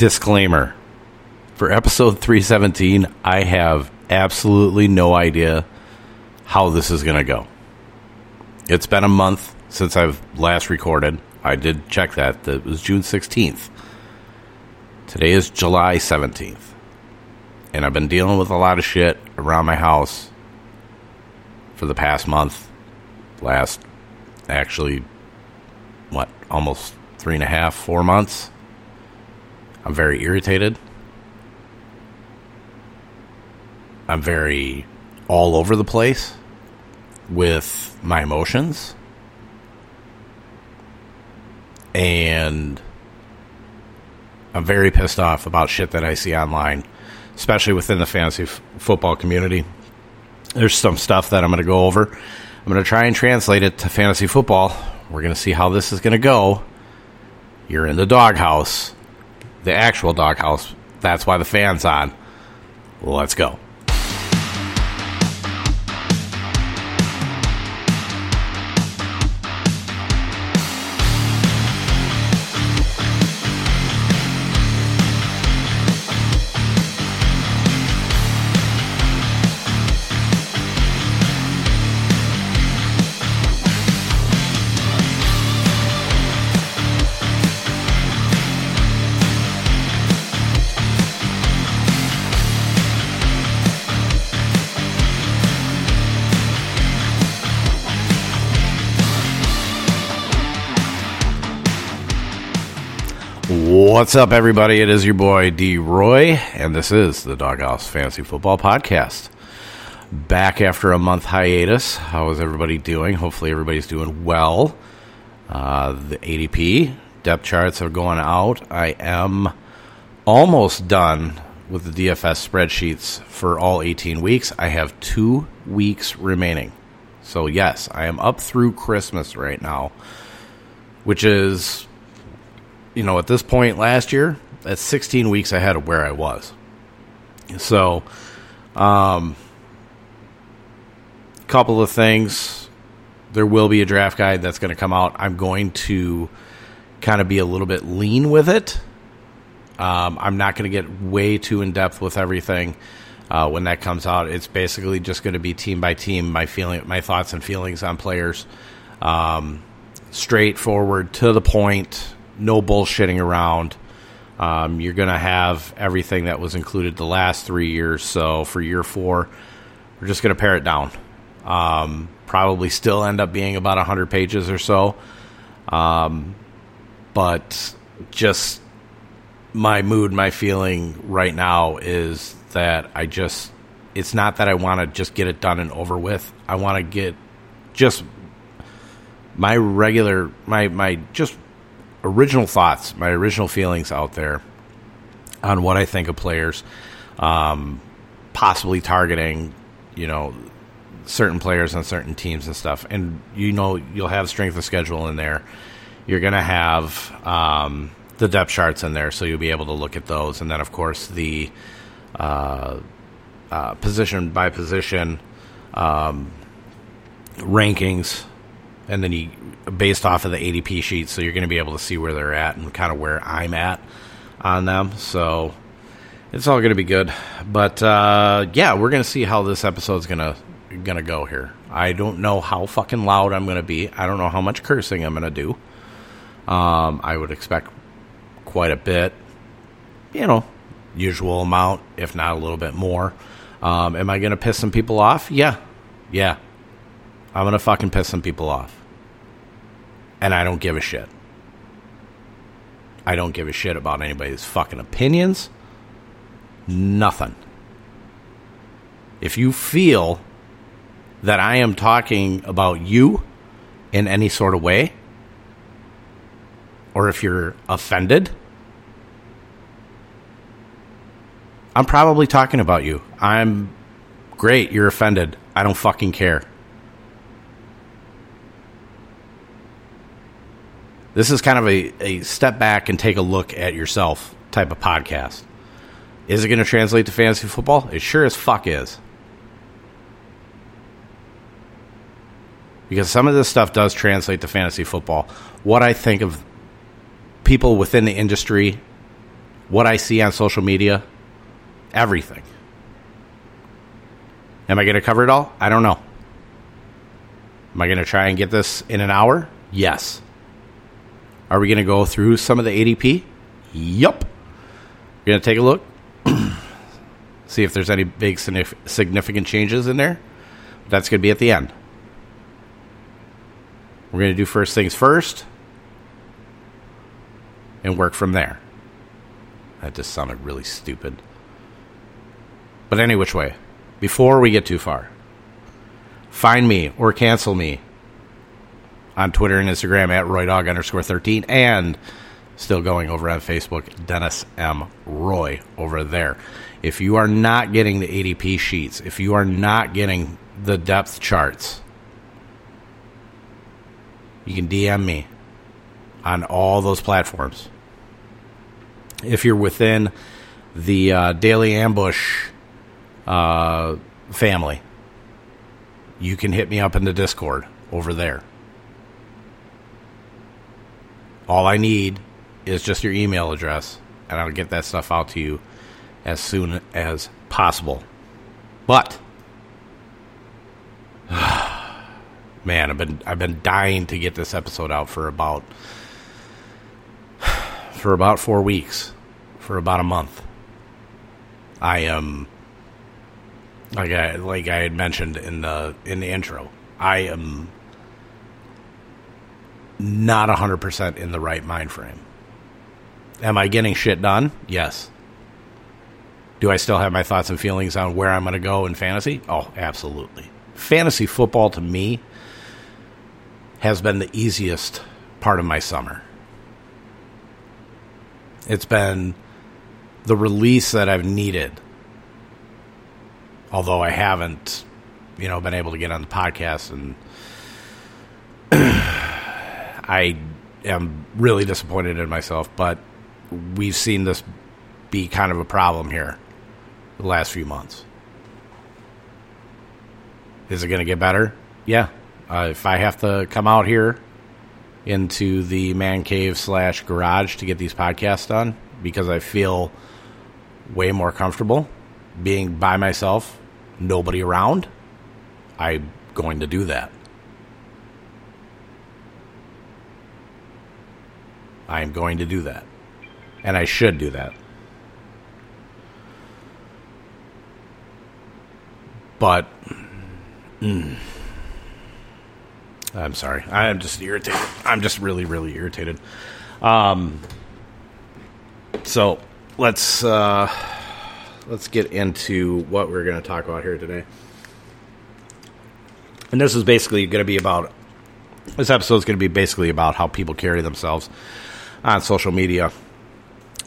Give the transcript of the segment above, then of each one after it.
Disclaimer for episode 317, I have absolutely no idea how this is going to go. It's been a month since I've last recorded. I did check that. That was June 16th. Today is July 17th. And I've been dealing with a lot of shit around my house for the past month. Last, actually, what, almost three and a half, four months. I'm very irritated. I'm very all over the place with my emotions. And I'm very pissed off about shit that I see online, especially within the fantasy f- football community. There's some stuff that I'm going to go over. I'm going to try and translate it to fantasy football. We're going to see how this is going to go. You're in the doghouse, the actual doghouse. That's why the fan's on. Let's go. What's up, everybody? It is your boy D Roy, and this is the Doghouse Fantasy Football Podcast. Back after a month hiatus. How is everybody doing? Hopefully, everybody's doing well. Uh, the ADP depth charts are going out. I am almost done with the DFS spreadsheets for all 18 weeks. I have two weeks remaining. So, yes, I am up through Christmas right now, which is you know, at this point last year, that's 16 weeks ahead of where I was. So, um, couple of things. There will be a draft guide that's going to come out. I'm going to kind of be a little bit lean with it. Um, I'm not going to get way too in depth with everything uh, when that comes out. It's basically just going to be team by team, my feeling, my thoughts and feelings on players, um, straightforward to the point no bullshitting around. Um, you're going to have everything that was included the last three years. So for year four, we're just going to pare it down. Um, probably still end up being about 100 pages or so. Um, but just my mood, my feeling right now is that I just, it's not that I want to just get it done and over with. I want to get just my regular, my, my just original thoughts, my original feelings out there on what I think of players, um, possibly targeting, you know, certain players on certain teams and stuff. And you know, you'll have strength of schedule in there. You're going to have um, the depth charts in there, so you'll be able to look at those. And then, of course, the uh, uh, position by position um, rankings and then you based off of the ADP sheet, so you're going to be able to see where they're at and kind of where I'm at on them. So it's all going to be good. But uh, yeah, we're going to see how this episode's going to going to go here. I don't know how fucking loud I'm going to be. I don't know how much cursing I'm going to do. Um, I would expect quite a bit. You know, usual amount, if not a little bit more. Um, am I going to piss some people off? Yeah. Yeah. I'm going to fucking piss some people off and I don't give a shit. I don't give a shit about anybody's fucking opinions. Nothing. If you feel that I am talking about you in any sort of way, or if you're offended, I'm probably talking about you. I'm great, you're offended. I don't fucking care. This is kind of a, a step back and take a look at yourself type of podcast. Is it going to translate to fantasy football? It sure as fuck is. Because some of this stuff does translate to fantasy football. What I think of people within the industry what I see on social media, everything. Am I going to cover it all? I don't know. Am I going to try and get this in an hour? Yes. Are we going to go through some of the ADP? Yup. We're going to take a look, see if there's any big significant changes in there. That's going to be at the end. We're going to do first things first and work from there. That just sounded really stupid. But any which way, before we get too far, find me or cancel me on Twitter and Instagram at RoyDog underscore 13 and still going over on Facebook, Dennis M. Roy over there. If you are not getting the ADP sheets, if you are not getting the depth charts, you can DM me on all those platforms. If you're within the uh, Daily Ambush uh, family, you can hit me up in the Discord over there. All I need is just your email address, and I'll get that stuff out to you as soon as possible. But man, I've been I've been dying to get this episode out for about for about four weeks, for about a month. I am like I like I had mentioned in the in the intro. I am not hundred percent in the right mind frame. Am I getting shit done? Yes. Do I still have my thoughts and feelings on where I'm going to go in fantasy? Oh, absolutely. Fantasy football to me has been the easiest part of my summer. It's been the release that I've needed. Although I haven't, you know, been able to get on the podcast and I am really disappointed in myself, but we've seen this be kind of a problem here the last few months. Is it going to get better? Yeah, uh, if I have to come out here into the man cave slash garage to get these podcasts done because I feel way more comfortable being by myself, nobody around, I'm going to do that. I am going to do that. And I should do that. But. Mm, I'm sorry. I'm just irritated. I'm just really, really irritated. Um, so let's uh, let's get into what we're going to talk about here today. And this is basically going to be about this episode is going to be basically about how people carry themselves on social media.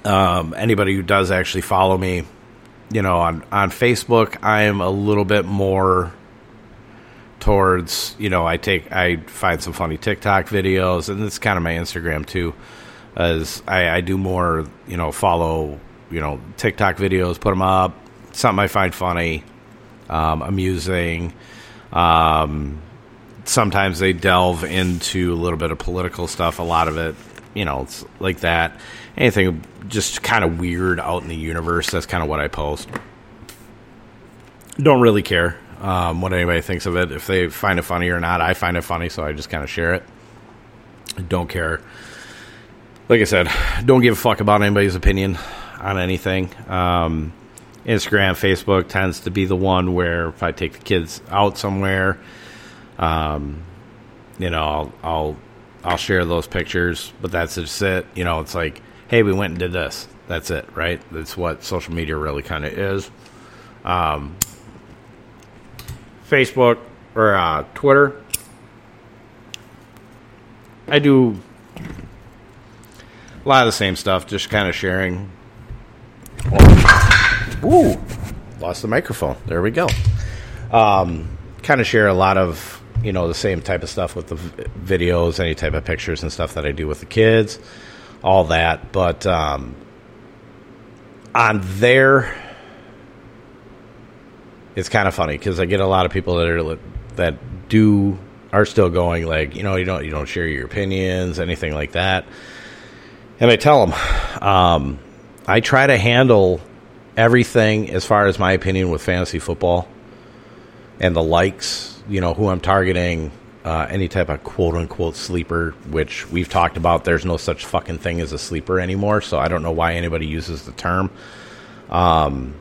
Um, anybody who does actually follow me, you know, on on Facebook, I am a little bit more towards you know I take I find some funny TikTok videos and it's kind of my Instagram too as I, I do more you know follow you know TikTok videos put them up something I find funny um, amusing um, sometimes they delve into a little bit of political stuff a lot of it you know it's like that anything just kind of weird out in the universe that's kind of what I post don't really care um, what anybody thinks of it. If they find it funny or not, I find it funny, so I just kind of share it. Don't care. Like I said, don't give a fuck about anybody's opinion on anything. Um, Instagram, Facebook tends to be the one where if I take the kids out somewhere, um, you know, I'll, I'll I'll share those pictures, but that's just it. You know, it's like, hey, we went and did this. That's it, right? That's what social media really kind of is. Um, Facebook or uh, Twitter. I do a lot of the same stuff, just kind of sharing. Ooh, lost the microphone. There we go. Um, kind of share a lot of you know the same type of stuff with the videos, any type of pictures and stuff that I do with the kids, all that. But um, on there it's kind of funny because I get a lot of people that are that do are still going like you know you don't you don't share your opinions anything like that, and I tell them um, I try to handle everything as far as my opinion with fantasy football and the likes, you know, who I'm targeting, uh, any type of quote unquote sleeper, which we've talked about. There's no such fucking thing as a sleeper anymore, so I don't know why anybody uses the term. Um,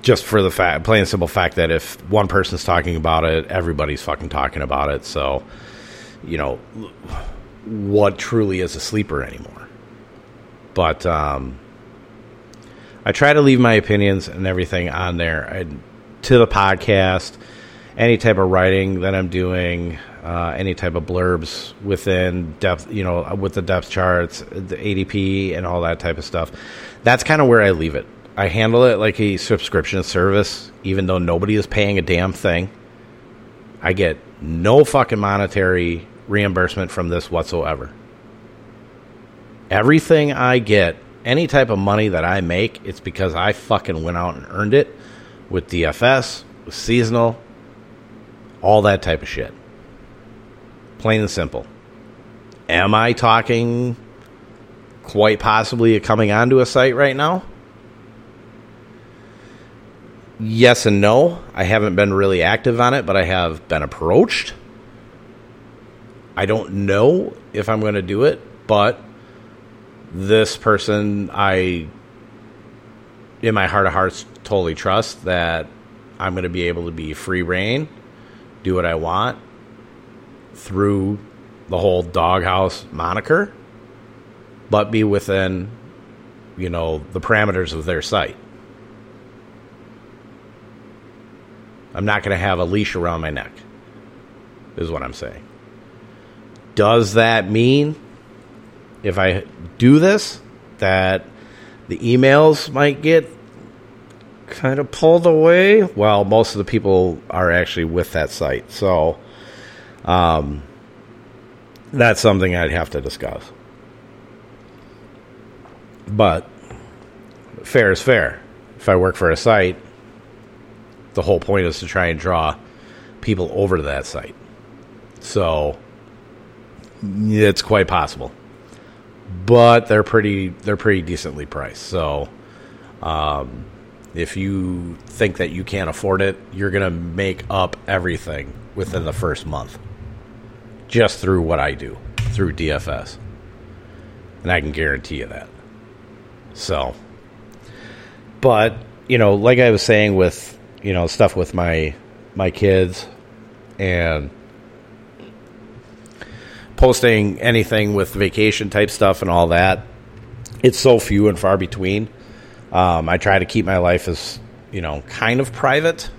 just for the fact, plain simple fact that if one person's talking about it, everybody's fucking talking about it. So, you know, what truly is a sleeper anymore? But um, I try to leave my opinions and everything on there and to the podcast, any type of writing that I'm doing, uh, any type of blurbs within depth, you know, with the depth charts, the ADP, and all that type of stuff. That's kind of where I leave it. I handle it like a subscription service, even though nobody is paying a damn thing. I get no fucking monetary reimbursement from this whatsoever. Everything I get, any type of money that I make, it's because I fucking went out and earned it with DFS, with seasonal, all that type of shit. Plain and simple. Am I talking quite possibly coming onto a site right now? yes and no. I haven't been really active on it, but I have been approached. I don't know if I'm going to do it, but this person, I, in my heart of hearts, totally trust that I'm going to be able to be free reign, do what I want through the whole doghouse moniker, but be within, you know, the parameters of their site. I'm not going to have a leash around my neck, is what I'm saying. Does that mean if I do this that the emails might get kind of pulled away? Well, most of the people are actually with that site. So um, that's something I'd have to discuss. But fair is fair. If I work for a site the whole point is to try and draw people over to that site. So it's quite possible, but they're pretty they're pretty decently priced. So um, if you think that you can't afford it, you're gonna make up everything within the first month, just through what I do through DFS, and I can guarantee you that. So, but you know, like I was saying with you know stuff with my my kids and posting anything with vacation type stuff and all that it's so few and far between um, i try to keep my life as you know kind of private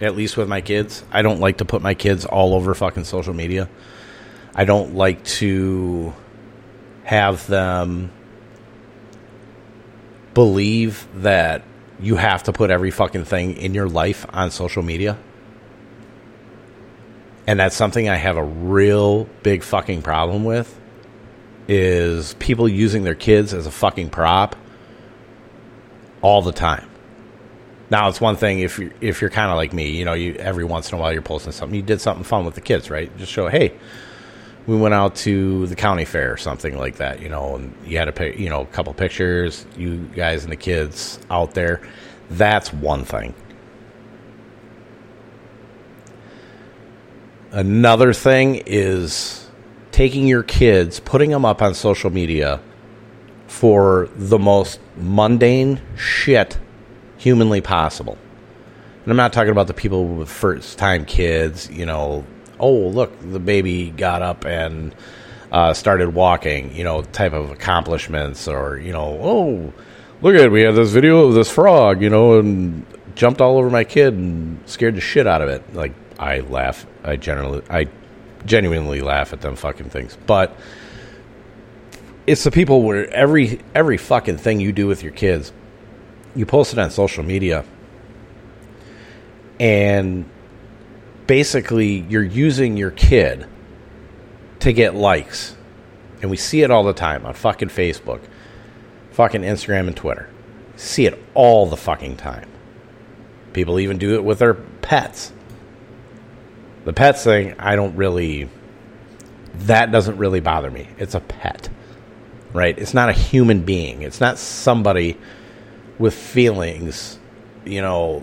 at least with my kids i don't like to put my kids all over fucking social media i don't like to have them believe that you have to put every fucking thing in your life on social media. And that's something I have a real big fucking problem with is people using their kids as a fucking prop all the time. Now it's one thing if you're if you're kind of like me, you know, you every once in a while you're posting something. You did something fun with the kids, right? Just show, hey, we went out to the county fair or something like that, you know, and you had a you know, a couple pictures, you guys and the kids out there. That's one thing. Another thing is taking your kids, putting them up on social media for the most mundane shit humanly possible. And I'm not talking about the people with first time kids, you know, oh look, the baby got up and uh, started walking, you know, type of accomplishments, or you know, oh look at it, we had this video of this frog, you know, and jumped all over my kid and scared the shit out of it. Like I laugh, I generally, I genuinely laugh at them fucking things, but it's the people where every every fucking thing you do with your kids, you post it on social media, and basically you're using your kid to get likes. And we see it all the time on fucking Facebook, fucking Instagram and Twitter. See it all the fucking time. People even do it with their pets. The pets thing, I don't really that doesn't really bother me. It's a pet. Right? It's not a human being. It's not somebody with feelings, you know,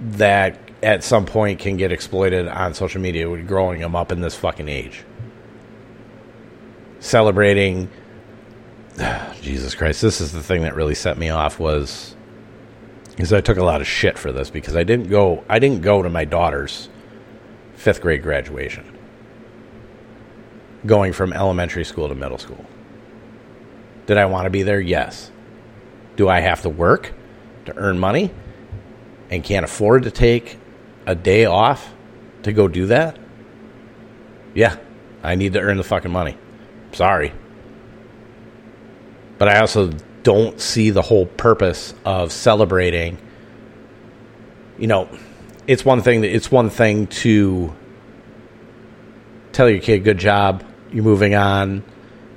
that at some point can get exploited on social media with growing them up in this fucking age. Celebrating Jesus Christ, this is the thing that really set me off was because I took a lot of shit for this because I didn't go I didn't go to my daughter's 5th grade graduation. Going from elementary school to middle school. Did I want to be there? Yes. Do I have to work to earn money and can't afford to take a day off to go do that? Yeah, I need to earn the fucking money. Sorry. But I also don't see the whole purpose of celebrating. You know, it's one thing that it's one thing to tell your kid good job, you're moving on,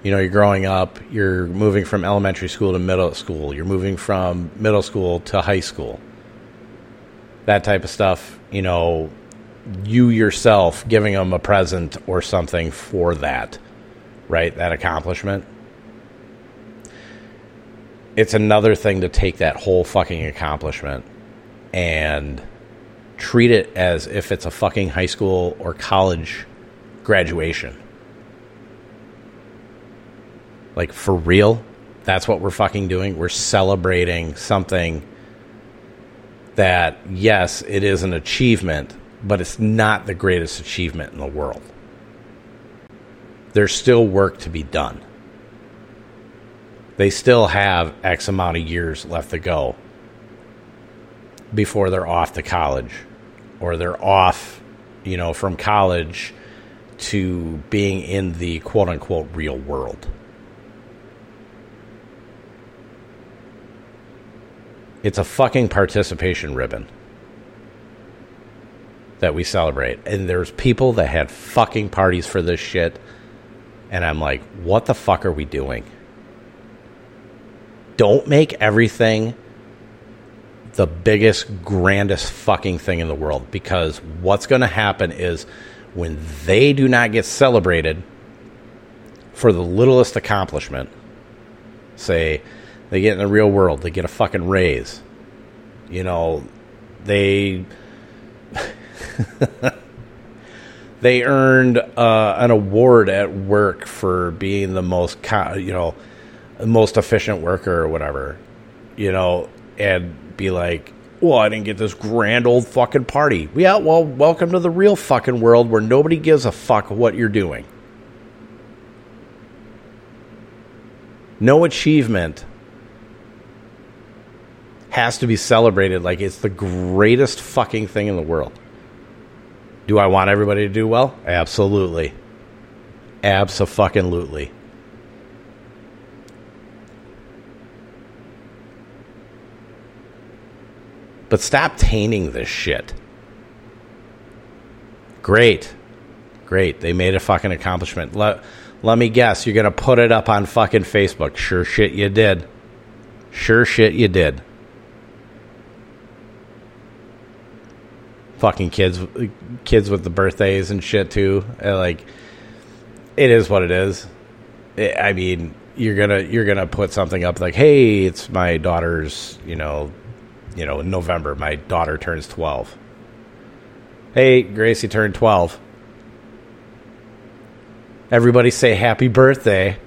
you know, you're growing up, you're moving from elementary school to middle school, you're moving from middle school to high school. That type of stuff, you know, you yourself giving them a present or something for that, right? That accomplishment. It's another thing to take that whole fucking accomplishment and treat it as if it's a fucking high school or college graduation like for real, that's what we're fucking doing. We're celebrating something that, yes, it is an achievement, but it's not the greatest achievement in the world. There's still work to be done. They still have X amount of years left to go before they're off to college or they're off, you know, from college to being in the quote unquote real world. It's a fucking participation ribbon that we celebrate. And there's people that had fucking parties for this shit. And I'm like, what the fuck are we doing? Don't make everything the biggest, grandest fucking thing in the world because what's going to happen is when they do not get celebrated for the littlest accomplishment, say, they get in the real world. They get a fucking raise. You know, they they earned uh, an award at work for being the most you know most efficient worker or whatever. You know, and be like, well, I didn't get this grand old fucking party. Yeah, well, welcome to the real fucking world where nobody gives a fuck what you're doing. No achievement has to be celebrated like it's the greatest fucking thing in the world. Do I want everybody to do well? Absolutely. Absolutely. But stop tainting this shit. Great. Great. They made a fucking accomplishment. Let, let me guess, you're going to put it up on fucking Facebook. Sure shit you did. Sure shit you did. Fucking kids kids with the birthdays and shit too. Uh, like it is what it is. I mean, you're gonna you're gonna put something up like, "Hey, it's my daughter's," you know, you know, in November, my daughter turns twelve. Hey, Gracie turned twelve. Everybody say happy birthday.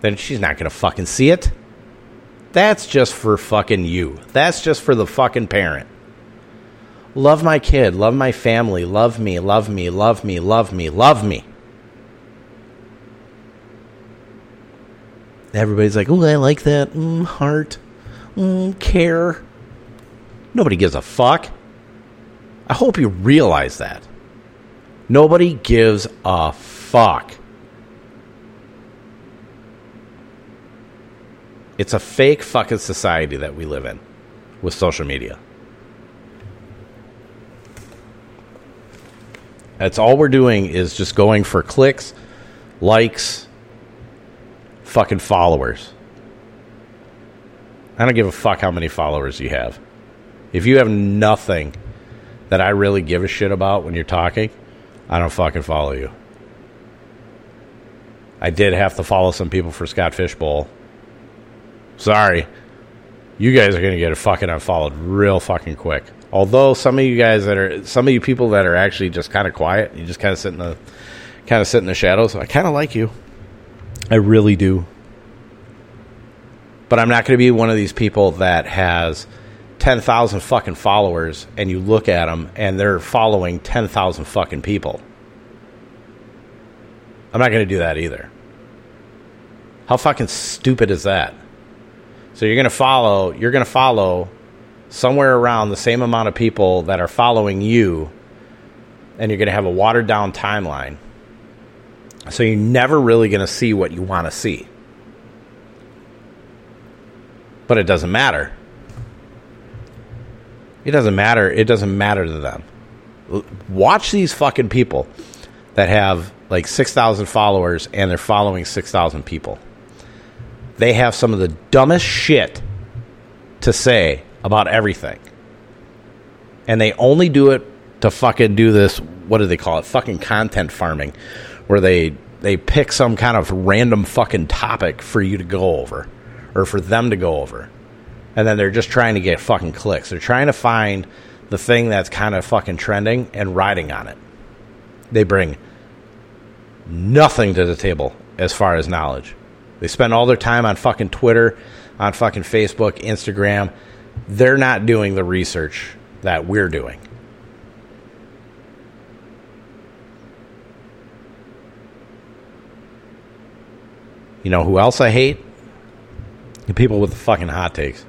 Then she's not gonna fucking see it. That's just for fucking you. That's just for the fucking parent love my kid, love my family, love me, love me, love me, love me, love me. Everybody's like, oh, I like that. Mm, heart. Mm, care. Nobody gives a fuck. I hope you realize that. Nobody gives a fuck. It's a fake fucking society that we live in with social media. That's all we're doing is just going for clicks, likes, fucking followers. I don't give a fuck how many followers you have. If you have nothing that I really give a shit about when you're talking, I don't fucking follow you. I did have to follow some people for Scott Fishbowl. Sorry. You guys are going to get a fucking unfollowed real fucking quick. Although some of you guys that are some of you people that are actually just kind of quiet, you just kind of sit in the kind of sit in the shadows. I kind of like you. I really do. But I'm not going to be one of these people that has 10,000 fucking followers and you look at them and they're following 10,000 fucking people. I'm not going to do that either. How fucking stupid is that? So you're going to follow, you're going to follow somewhere around the same amount of people that are following you and you're going to have a watered down timeline. So you're never really going to see what you want to see. But it doesn't matter. It doesn't matter. It doesn't matter to them. Watch these fucking people that have like 6,000 followers and they're following 6,000 people. They have some of the dumbest shit to say about everything. And they only do it to fucking do this what do they call it? Fucking content farming where they they pick some kind of random fucking topic for you to go over or for them to go over. And then they're just trying to get fucking clicks. They're trying to find the thing that's kind of fucking trending and riding on it. They bring nothing to the table as far as knowledge. They spend all their time on fucking Twitter, on fucking Facebook, Instagram. They're not doing the research that we're doing. You know who else I hate? The people with the fucking hot takes.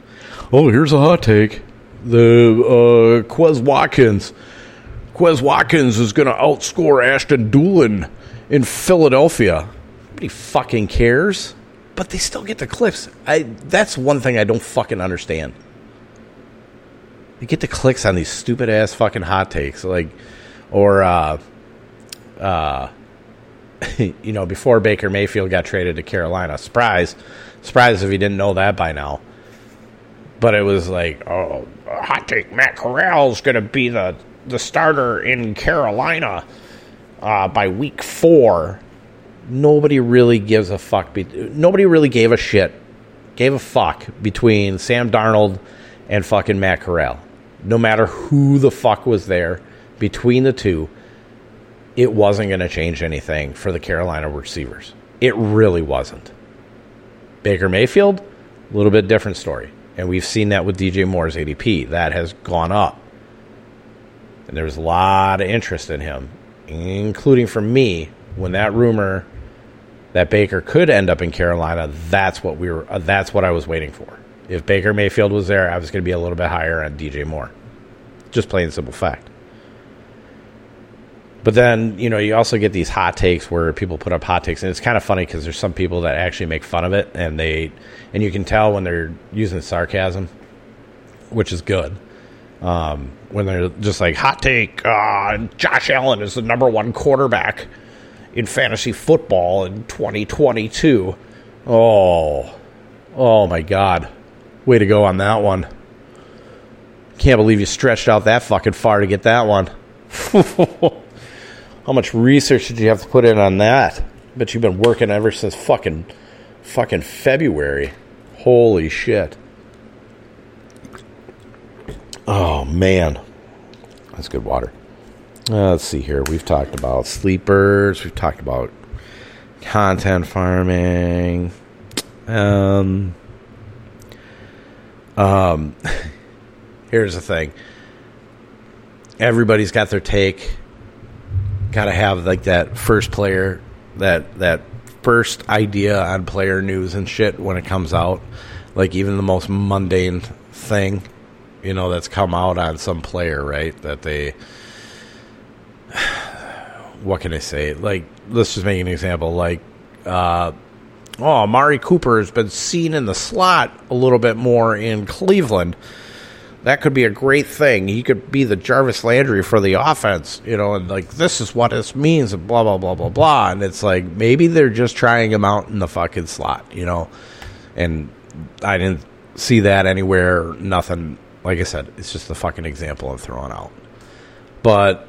Oh, here's a hot take. The uh, Quez Watkins. Quez Watkins is going to outscore Ashton Dulin in Philadelphia. Nobody fucking cares. But they still get the clips. I that's one thing I don't fucking understand. They get the clicks on these stupid ass fucking hot takes, like, or uh, uh, you know, before Baker Mayfield got traded to Carolina. Surprise, surprise if you didn't know that by now. But it was like, oh, hot take, Matt Corral's going to be the the starter in Carolina uh, by week four. Nobody really gives a fuck. Be- nobody really gave a shit, gave a fuck between Sam Darnold and fucking Matt Corral. No matter who the fuck was there between the two, it wasn't going to change anything for the Carolina receivers. It really wasn't. Baker Mayfield, a little bit different story. And we've seen that with DJ Moore's ADP. That has gone up. And there's a lot of interest in him, including from me when that rumor that Baker could end up in Carolina, that's what we were uh, that's what I was waiting for. If Baker Mayfield was there, I was going to be a little bit higher on DJ Moore. Just plain simple fact. But then, you know, you also get these hot takes where people put up hot takes, and it's kind of funny because there's some people that actually make fun of it, and they, and you can tell when they're using sarcasm, which is good. Um, when they're just like hot take, uh, Josh Allen is the number one quarterback in fantasy football in 2022. Oh, oh my God, way to go on that one! Can't believe you stretched out that fucking far to get that one. How much research did you have to put in on that? But you've been working ever since fucking fucking February. Holy shit. Oh man. That's good water. Uh, let's see here. We've talked about sleepers, we've talked about content farming. Um um here's the thing. Everybody's got their take. Got to have like that first player that that first idea on player news and shit when it comes out. Like even the most mundane thing you know that's come out on some player right that they what can i say? Like let's just make an example. Like uh oh Amari Cooper has been seen in the slot a little bit more in Cleveland that could be a great thing. He could be the Jarvis Landry for the offense, you know, and like this is what this means, and blah blah blah blah blah. And it's like maybe they're just trying him out in the fucking slot, you know. And I didn't see that anywhere. Nothing. Like I said, it's just a fucking example I'm throwing out. But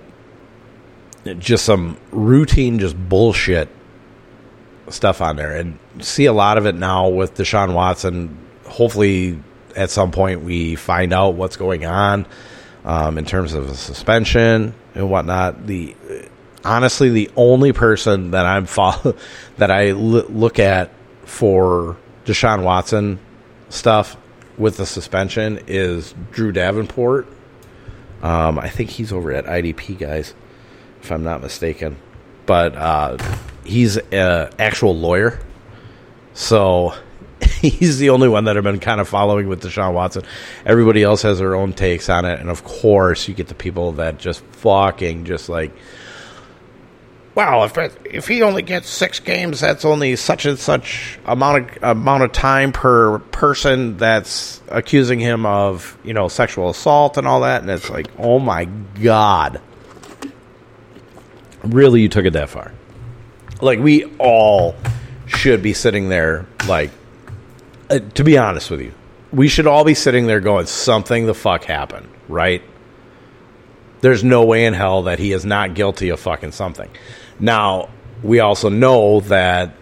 just some routine, just bullshit stuff on there, and see a lot of it now with Deshaun Watson. Hopefully, at some point, we find out what's going on um, in terms of a suspension and whatnot. The honestly, the only person that I'm follow, that I l- look at for Deshaun Watson stuff with the suspension is Drew Davenport. Um, I think he's over at IDP, guys, if I'm not mistaken. But uh, he's an actual lawyer, so he's the only one that I've been kind of following with Deshaun Watson. Everybody else has their own takes on it, and of course, you get the people that just fucking just like well, if if he only gets six games, that's only such and such amount of amount of time per person that's accusing him of you know sexual assault and all that, and it's like, oh my god, really, you took it that far? Like we all should be sitting there, like, uh, to be honest with you, we should all be sitting there going, something the fuck happened, right? There's no way in hell that he is not guilty of fucking something. Now, we also know that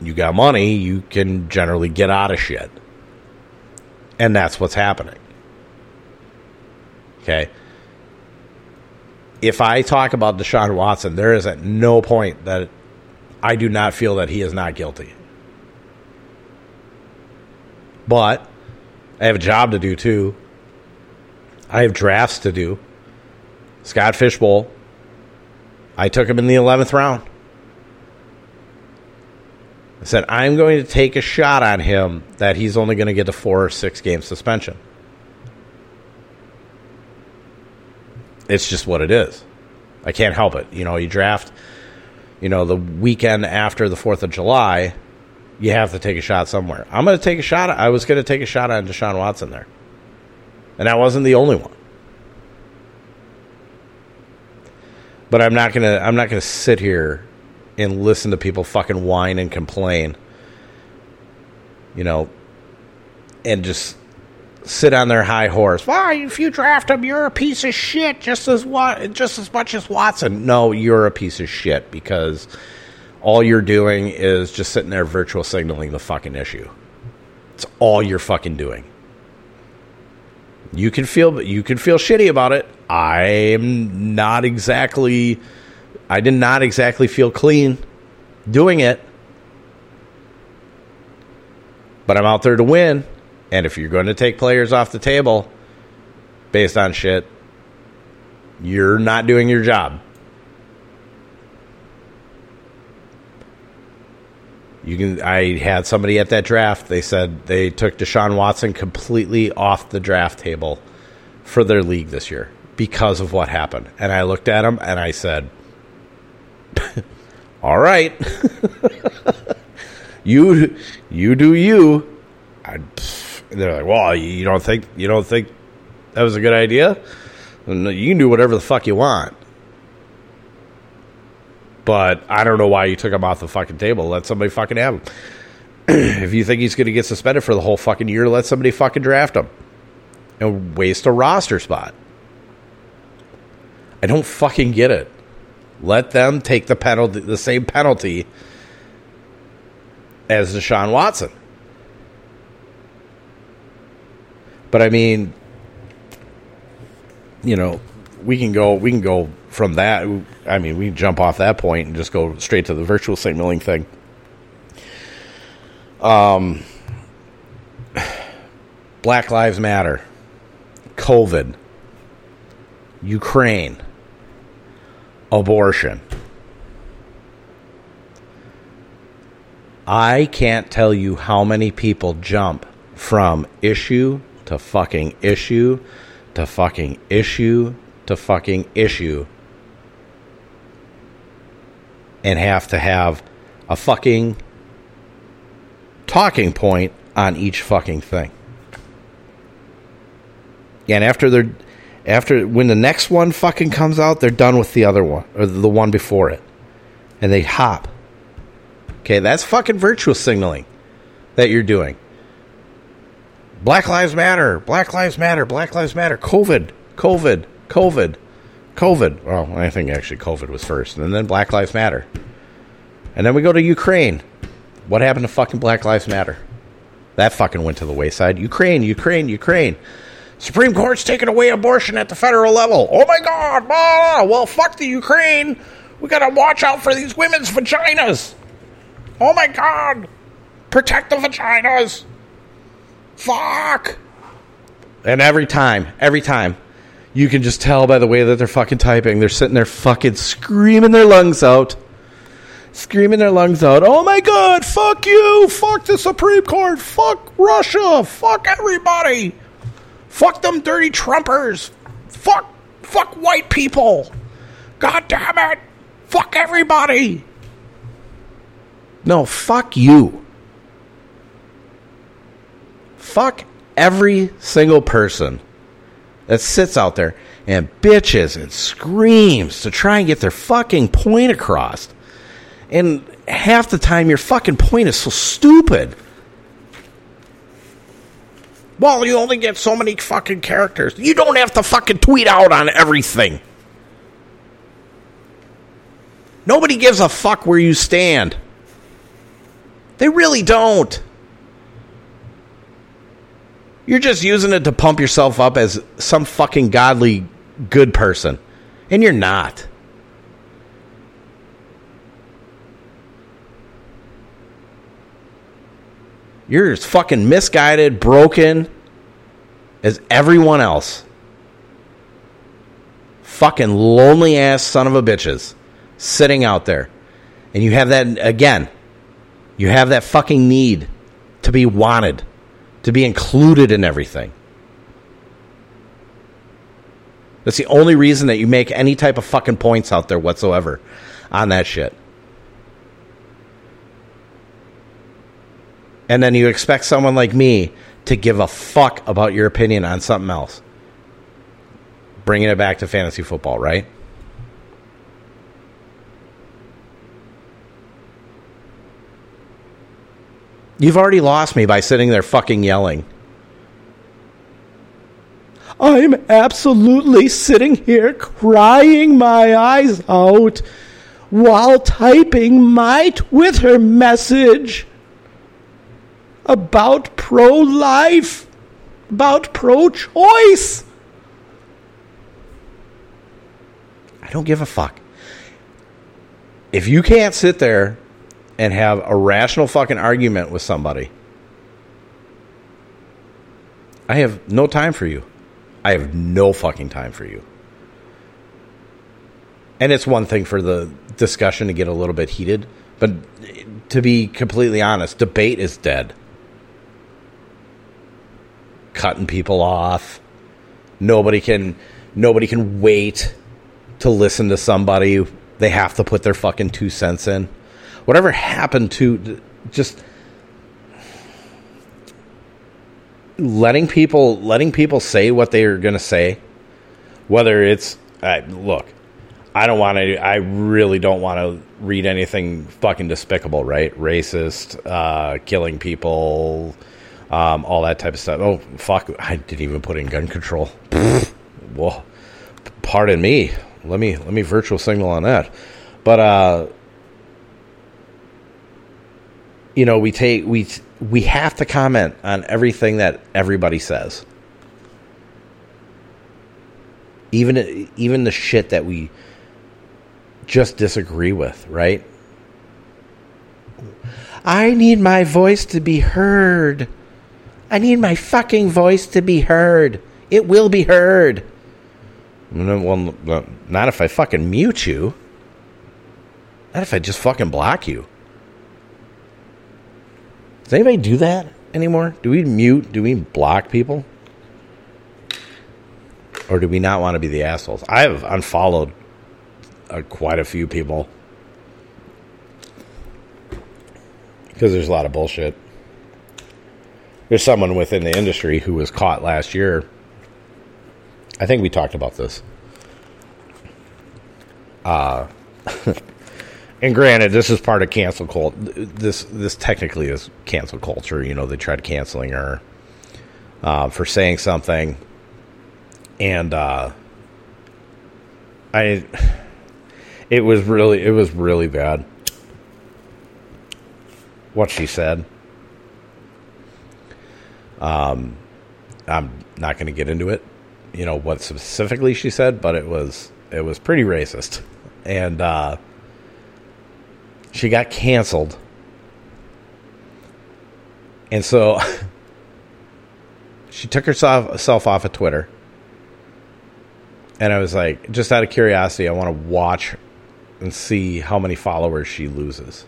you got money, you can generally get out of shit. And that's what's happening. Okay. If I talk about Deshaun Watson, there is at no point that I do not feel that he is not guilty. But I have a job to do too. I have drafts to do. Scott Fishbowl I took him in the 11th round. I said, I'm going to take a shot on him that he's only going to get a four or six game suspension. It's just what it is. I can't help it. You know, you draft, you know, the weekend after the 4th of July, you have to take a shot somewhere. I'm going to take a shot. I was going to take a shot on Deshaun Watson there. And I wasn't the only one. But I'm not gonna I'm not gonna sit here and listen to people fucking whine and complain. You know, and just sit on their high horse. Why, if you draft him, you're a piece of shit, just as what, just as much as Watson. No, you're a piece of shit because all you're doing is just sitting there virtual signaling the fucking issue. It's all you're fucking doing. You can feel you can feel shitty about it. I'm not exactly I did not exactly feel clean doing it. But I'm out there to win. And if you're going to take players off the table based on shit, you're not doing your job. You can. I had somebody at that draft. They said they took Deshaun Watson completely off the draft table for their league this year because of what happened. And I looked at him and I said, "All right, you you do you." I, they're like, "Well, you don't think you don't think that was a good idea?" You can do whatever the fuck you want. But I don't know why you took him off the fucking table. Let somebody fucking have him. if you think he's going to get suspended for the whole fucking year, let somebody fucking draft him and waste a roster spot. I don't fucking get it. Let them take the penalty, the same penalty as Deshaun Watson. But I mean, you know, we can go we can go from that. I mean, we jump off that point and just go straight to the virtual signaling thing. Um, Black Lives Matter, COVID, Ukraine, abortion. I can't tell you how many people jump from issue to fucking issue to fucking issue to fucking issue and have to have a fucking talking point on each fucking thing. And after they're after when the next one fucking comes out, they're done with the other one or the one before it. And they hop. Okay, that's fucking virtual signaling that you're doing. Black Lives Matter, Black Lives Matter, Black Lives Matter, COVID, COVID, COVID, COVID. Well, I think actually COVID was first, and then Black Lives Matter. And then we go to Ukraine. What happened to fucking Black Lives Matter? That fucking went to the wayside. Ukraine, Ukraine, Ukraine. Supreme Court's taking away abortion at the federal level. Oh my God! Ah, well, fuck the Ukraine. We gotta watch out for these women's vaginas. Oh my God! Protect the vaginas. Fuck. And every time, every time, you can just tell by the way that they're fucking typing. They're sitting there fucking screaming their lungs out. Screaming their lungs out. Oh my god, fuck you! Fuck the Supreme Court! Fuck Russia! Fuck everybody! Fuck them dirty Trumpers! Fuck fuck white people! God damn it! Fuck everybody! No, fuck you. Fuck every single person that sits out there and bitches and screams to try and get their fucking point across. And half the time, your fucking point is so stupid. Well, you only get so many fucking characters. You don't have to fucking tweet out on everything. Nobody gives a fuck where you stand. They really don't. You're just using it to pump yourself up as some fucking godly good person. And you're not. You're as fucking misguided, broken as everyone else. Fucking lonely ass son of a bitches sitting out there. And you have that, again, you have that fucking need to be wanted to be included in everything. That's the only reason that you make any type of fucking points out there whatsoever on that shit. And then you expect someone like me to give a fuck about your opinion on something else. Bringing it back to fantasy football, right? You've already lost me by sitting there fucking yelling. I'm absolutely sitting here crying my eyes out while typing my Twitter message about pro life, about pro choice. I don't give a fuck. If you can't sit there and have a rational fucking argument with somebody, I have no time for you. I have no fucking time for you. And it's one thing for the discussion to get a little bit heated, but to be completely honest, debate is dead. Cutting people off. Nobody can nobody can wait to listen to somebody. They have to put their fucking two cents in whatever happened to just letting people letting people say what they're going to say whether it's uh, look i don't want to i really don't want to read anything fucking despicable right? Racist uh, killing people um, all that type of stuff. Oh fuck i didn't even put in gun control. Well pardon me. Let me let me virtual signal on that. But uh you know, we take we we have to comment on everything that everybody says. Even even the shit that we just disagree with, right? I need my voice to be heard. I need my fucking voice to be heard. It will be heard. Well, not if I fucking mute you. Not if I just fucking block you. Does anybody do that anymore? Do we mute? Do we block people? Or do we not want to be the assholes? I have unfollowed uh, quite a few people because there's a lot of bullshit. There's someone within the industry who was caught last year. I think we talked about this. Uh, and granted, this is part of cancel culture. This this technically is cancel culture. You know, they tried canceling her uh, for saying something, and uh, I. It was really it was really bad. what she said. Um, I'm not going to get into it, you know, what specifically she said, but it was it was pretty racist, and uh, she got canceled, and so she took herself, off of Twitter. And I was like, just out of curiosity, I want to watch and see how many followers she loses.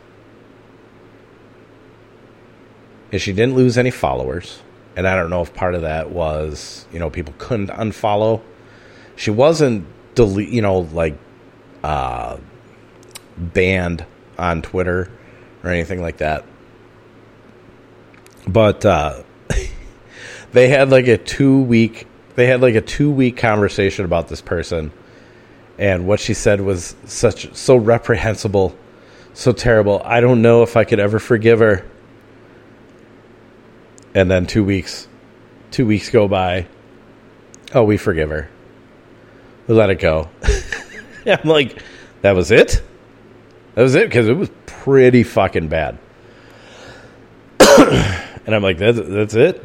And she didn't lose any followers. And I don't know if part of that was, you know, people couldn't unfollow. She wasn't delete, you know, like uh, banned on Twitter or anything like that. But uh, they had like a two week they had like a two week conversation about this person. And what she said was such so reprehensible so terrible. I don't know if i could ever forgive her. And then two weeks two weeks go by. Oh we forgive her. We let it go. I'm like that was it that was it because it was pretty fucking bad and i'm like that's, that's it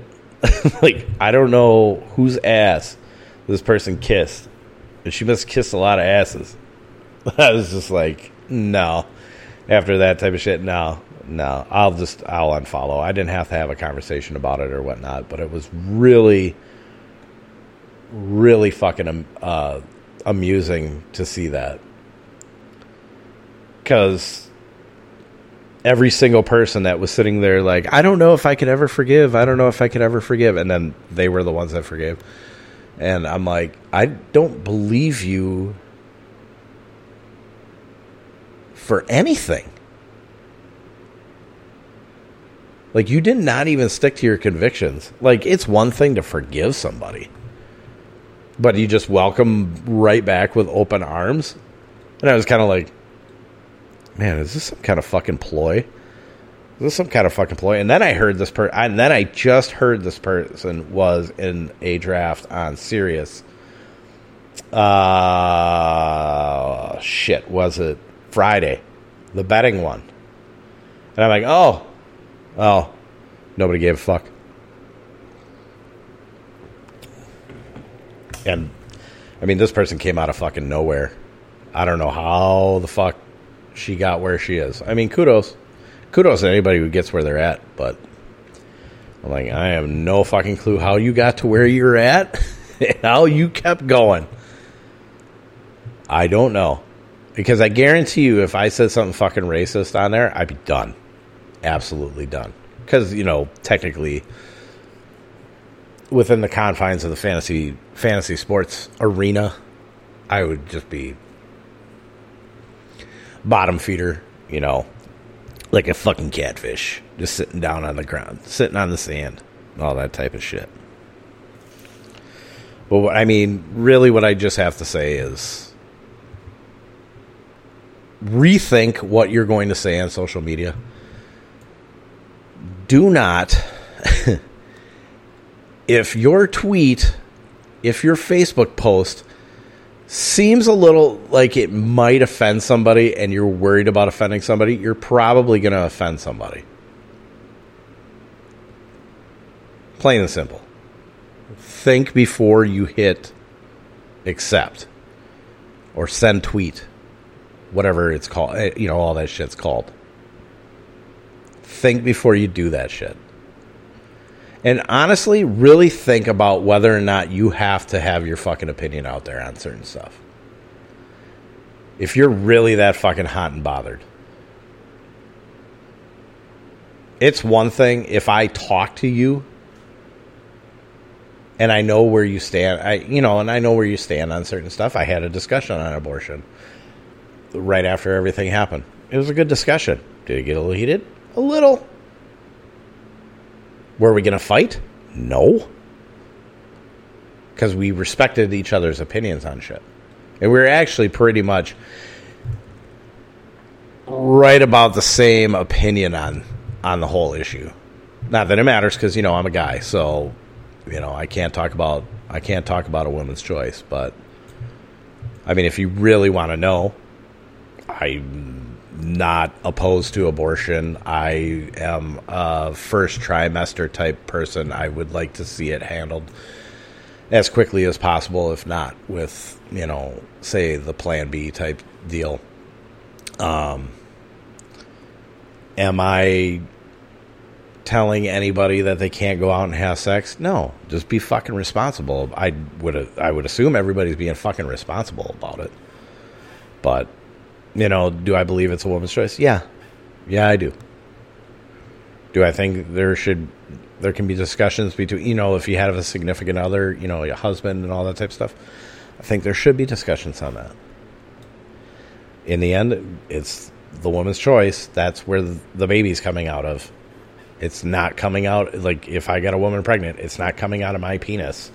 like I don't know whose ass this person kissed, but she must kiss a lot of asses. I was just like, no. After that type of shit, no, no. I'll just I'll unfollow. I didn't have to have a conversation about it or whatnot, but it was really, really fucking uh, amusing to see that because every single person that was sitting there like i don't know if i could ever forgive. I don't know if i could ever forgive. And then they were the ones that forgave. And i'm like i don't believe you for anything. Like you did not even stick to your convictions. Like it's one thing to forgive somebody but you just welcome right back with open arms. And i was kind of like man, is this some kind of fucking ploy? Is this some kind of fucking ploy? And then I heard this person, and then I just heard this person was in a draft on Sirius. Uh, shit, was it Friday? The betting one. And I'm like, oh, oh, nobody gave a fuck. And I mean, this person came out of fucking nowhere. I don't know how the fuck she got where she is. I mean, kudos, kudos to anybody who gets where they're at. But I'm like, I have no fucking clue how you got to where you're at, and how you kept going. I don't know, because I guarantee you, if I said something fucking racist on there, I'd be done, absolutely done. Because you know, technically, within the confines of the fantasy fantasy sports arena, I would just be bottom feeder, you know, like a fucking catfish, just sitting down on the ground, sitting on the sand, all that type of shit. But what, I mean, really, what I just have to say is rethink what you're going to say on social media. Do not, if your tweet, if your Facebook post seems a little like it might offend somebody and you're worried about offending somebody, you're probably going to offend somebody. Plain and simple. Think before you hit accept or send tweet, whatever it's called, eh, you know, all that shit's called. Think before you do that shit. And honestly, really think about whether or not you have to have your fucking opinion out there on certain stuff. If you're really that fucking hot and bothered. It's one thing if I talk to you and I know where you stand. I you know, and I know where you stand on certain stuff. I had a discussion on abortion right after everything happened. It was a good discussion. Did it get a little heated? A little. Were we going to fight? No. Because we respected each other's opinions on shit. And we were actually pretty much right about the same opinion on on the whole issue. Not that it matters because you know I'm a guy, so you know I can't talk about I can't talk about a woman's choice. But I mean, if you really want to know, I not opposed to abortion. I am a first trimester type person. I would like to see it handled as quickly as possible, if not with, you know, say the plan B type deal. Um, am I telling anybody that they can't go out and have sex? No, just be fucking responsible. I would I would assume everybody's being fucking responsible about it. But you know, do I believe it's a woman's choice? Yeah. Yeah, I do. Do I think there should there can be discussions between you know if you have a significant other, you know, your husband and all that type of stuff? I think there should be discussions on that. In the end, it's the woman's choice. That's where the baby's coming out of. It's not coming out like if I get a woman pregnant, it's not coming out of my penis.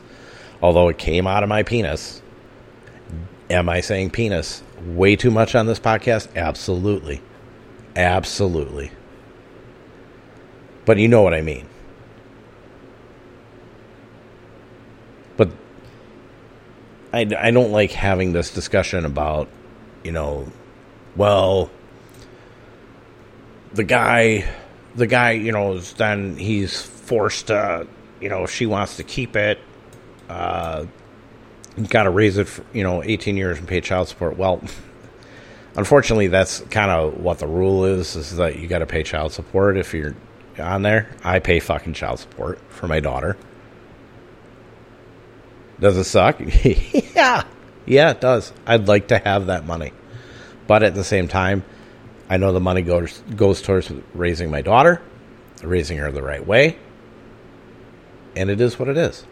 Although it came out of my penis. Am I saying penis way too much on this podcast? Absolutely. Absolutely. But you know what I mean. But I, I don't like having this discussion about, you know, well, the guy, the guy, you know, then he's forced to, you know, she wants to keep it. Uh, got to raise it, for, you know, 18 years and pay child support. Well, unfortunately, that's kind of what the rule is: is that you got to pay child support if you're on there. I pay fucking child support for my daughter. Does it suck? yeah, yeah, it does. I'd like to have that money, but at the same time, I know the money goes goes towards raising my daughter, raising her the right way, and it is what it is.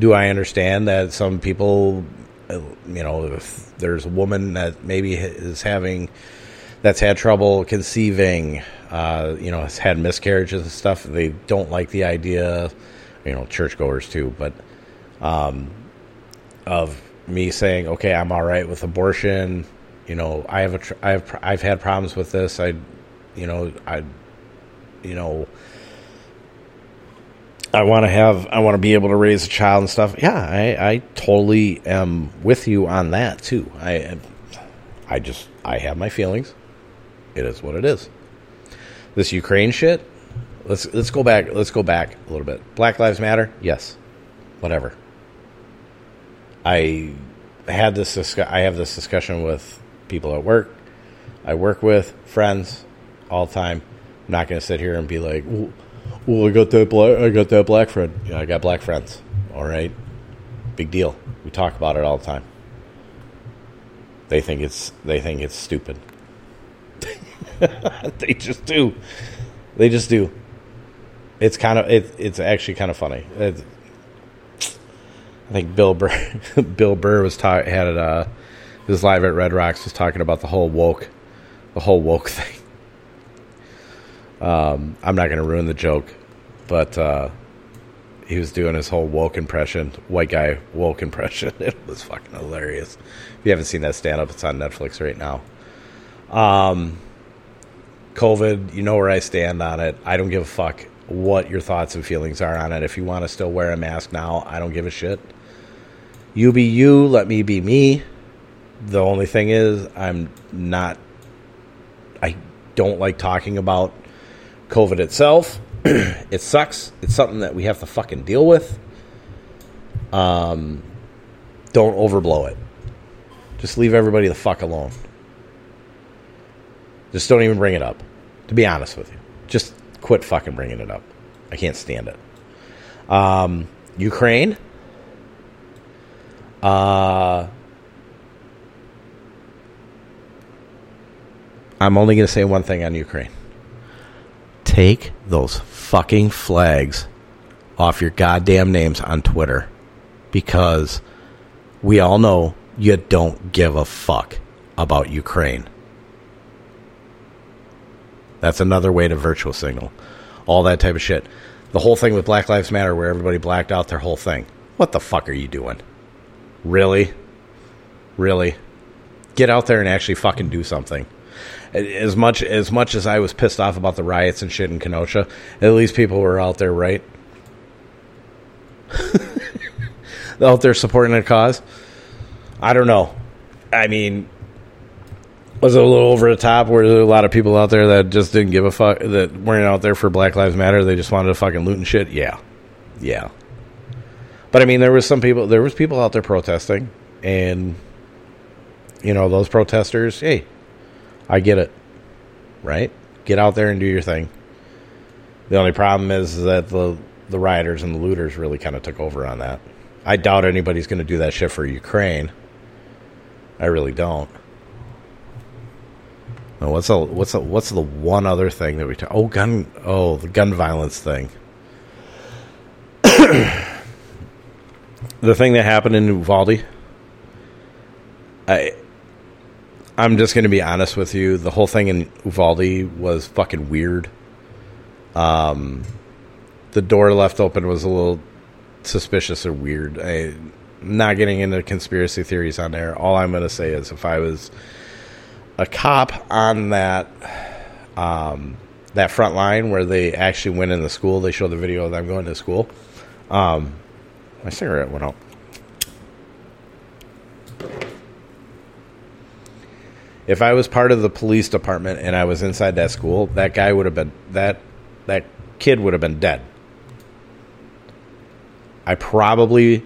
Do I understand that some people, uh, you know, if there's a woman that maybe is having, that's had trouble conceiving, uh, you know, has had miscarriages and stuff, they don't like the idea, you know, churchgoers too, but um, of me saying, okay, I'm all right with abortion. You know, I have a, tr- I have, I've had problems with this. I, you know, I, you know, I want to have, I want to be able to raise a child and stuff. Yeah, I, I totally am with you on that too. I, I just, I have my feelings. It is what it is. This Ukraine shit. Let's let's go back. Let's go back a little bit. Black Lives Matter. Yes, whatever. I had this. I have this discussion with people at work. I work with friends all the time. I'm not going to sit here and be like, well, I got that black. I got that black friend. Yeah, I got black friends. All right, big deal. We talk about it all the time. They think it's they think it's stupid. they just do. They just do. It's kind of it, it's actually kind of funny. It's, I think Bill Burr Bill Burr was ta- had it uh his live at Red Rocks was talking about the whole woke the whole woke thing. Um, I'm not going to ruin the joke, but uh, he was doing his whole woke impression, white guy woke impression. It was fucking hilarious. If you haven't seen that stand up, it's on Netflix right now. Um, COVID, you know where I stand on it. I don't give a fuck what your thoughts and feelings are on it. If you want to still wear a mask now, I don't give a shit. You be you, let me be me. The only thing is, I'm not. I don't like talking about COVID itself. it sucks. It's something that we have to fucking deal with. Um, don't overblow it. Just leave everybody the fuck alone. Just don't even bring it up. To be honest with you, just quit fucking bringing it up. I can't stand it. Um, Ukraine. Uh, I'm only going to say one thing on Ukraine take those fucking flags off your goddamn names on Twitter because we all know you don't give a fuck about Ukraine. That's another way to virtual signal. All that type of shit. The whole thing with Black Lives Matter where everybody blacked out their whole thing. What the fuck are you doing? Really? Really? Get out there and actually fucking do something as much as much as I was pissed off about the riots and shit in Kenosha, at least people were out there, right? out there supporting a cause. I don't know. I mean, was it a little over the top? Were there a lot of people out there that just didn't give a fuck that weren't out there for Black Lives Matter? They just wanted to fucking loot and shit. Yeah, yeah. But I mean, there was some people. There was people out there protesting, and you know those protesters. Hey, I get it. Right? Get out there and do your thing. The only problem is that the the rioters and the looters really kind of took over on that. I doubt anybody's going to do that shit for Ukraine. I really don't. What's the what's the what's the one other thing that we talk? Oh, gun. Oh, the gun violence thing. the thing that happened in Uvalde. I. I'm just going to be honest with you. The whole thing in Uvalde was fucking weird. Um, the door left open was a little suspicious or weird. I, not getting into conspiracy theories on there. All I'm going to say is if I was a cop on that um, that front line where they actually went in the school, they showed the video of them going to school. Um, my cigarette went out. If I was part of the police department and I was inside that school, that guy would have been that that kid would have been dead. I probably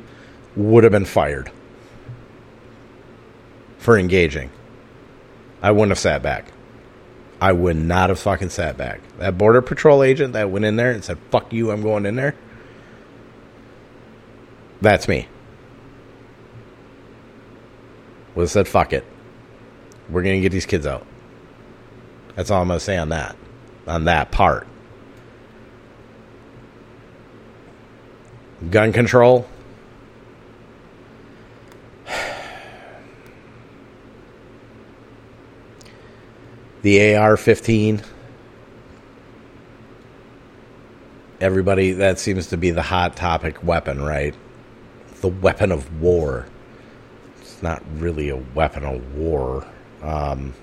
would have been fired for engaging. I wouldn't have sat back. I would not have fucking sat back. That border patrol agent that went in there and said, "Fuck you, I'm going in there." That's me. Would have said, "Fuck it, we're gonna get these kids out." That's all I'm gonna say on that, on that part. Gun control. The AR 15. Everybody, that seems to be the hot topic weapon, right? The weapon of war. It's not really a weapon of war. Um,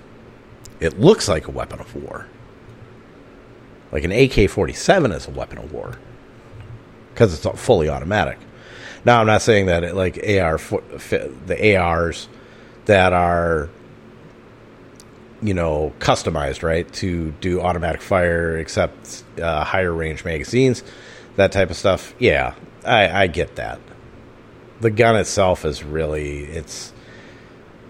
it looks like a weapon of war. Like an AK 47 is a weapon of war because it's fully automatic. Now, I'm not saying that it, like AR the ARs that are you know customized right to do automatic fire, except uh, higher range magazines, that type of stuff. Yeah, I, I get that. The gun itself is really it's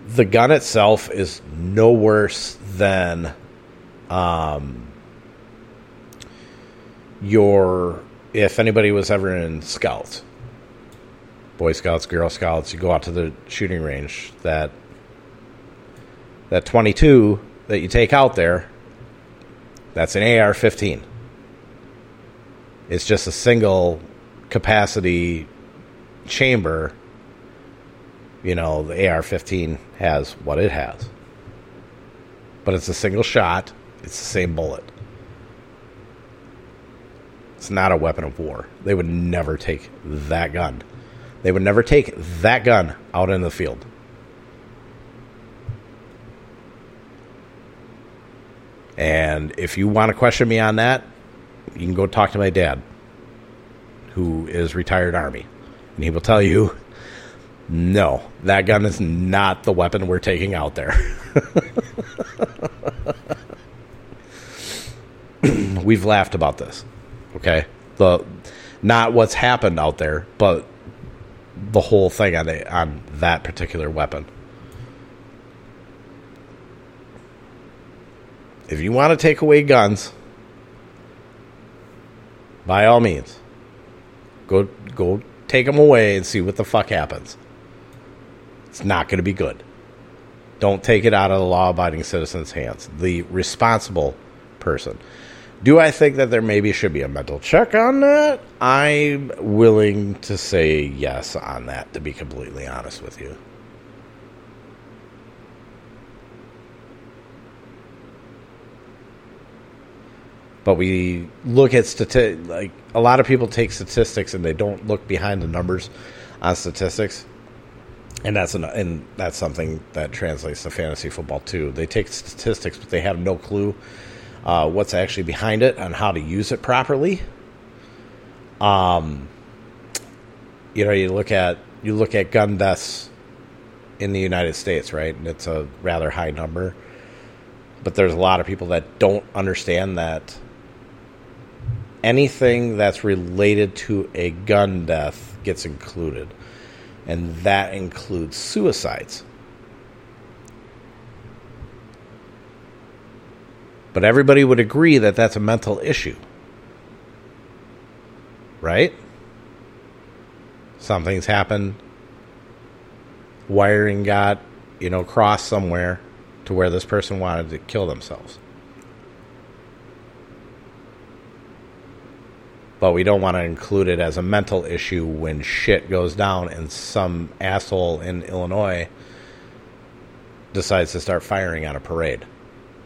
the gun itself is no worse than um, your if anybody was ever in scouts, Boy Scouts, Girl Scouts, you go out to the shooting range. That that 22 that you take out there, that's an AR-15. It's just a single capacity chamber. You know, the AR-15 has what it has, but it's a single shot. It's the same bullet. It's not a weapon of war. They would never take that gun. They would never take that gun out in the field. And if you want to question me on that, you can go talk to my dad, who is retired Army. And he will tell you no, that gun is not the weapon we're taking out there. We've laughed about this. Okay, the not what's happened out there, but the whole thing on the, on that particular weapon. If you want to take away guns, by all means, go go take them away and see what the fuck happens. It's not going to be good. Don't take it out of the law-abiding citizen's hands. The responsible person. Do I think that there maybe should be a mental check on that? I'm willing to say yes on that, to be completely honest with you. But we look at statistics, like a lot of people take statistics and they don't look behind the numbers on statistics, and that's an, and that's something that translates to fantasy football too. They take statistics, but they have no clue uh, what's actually behind it and how to use it properly. Um, you know, you look at you look at gun deaths in the United States, right? And it's a rather high number. But there's a lot of people that don't understand that anything that's related to a gun death gets included. And that includes suicides. But everybody would agree that that's a mental issue. Right? Something's happened. Wiring got, you know, crossed somewhere to where this person wanted to kill themselves. But we don't want to include it as a mental issue when shit goes down and some asshole in Illinois decides to start firing on a parade.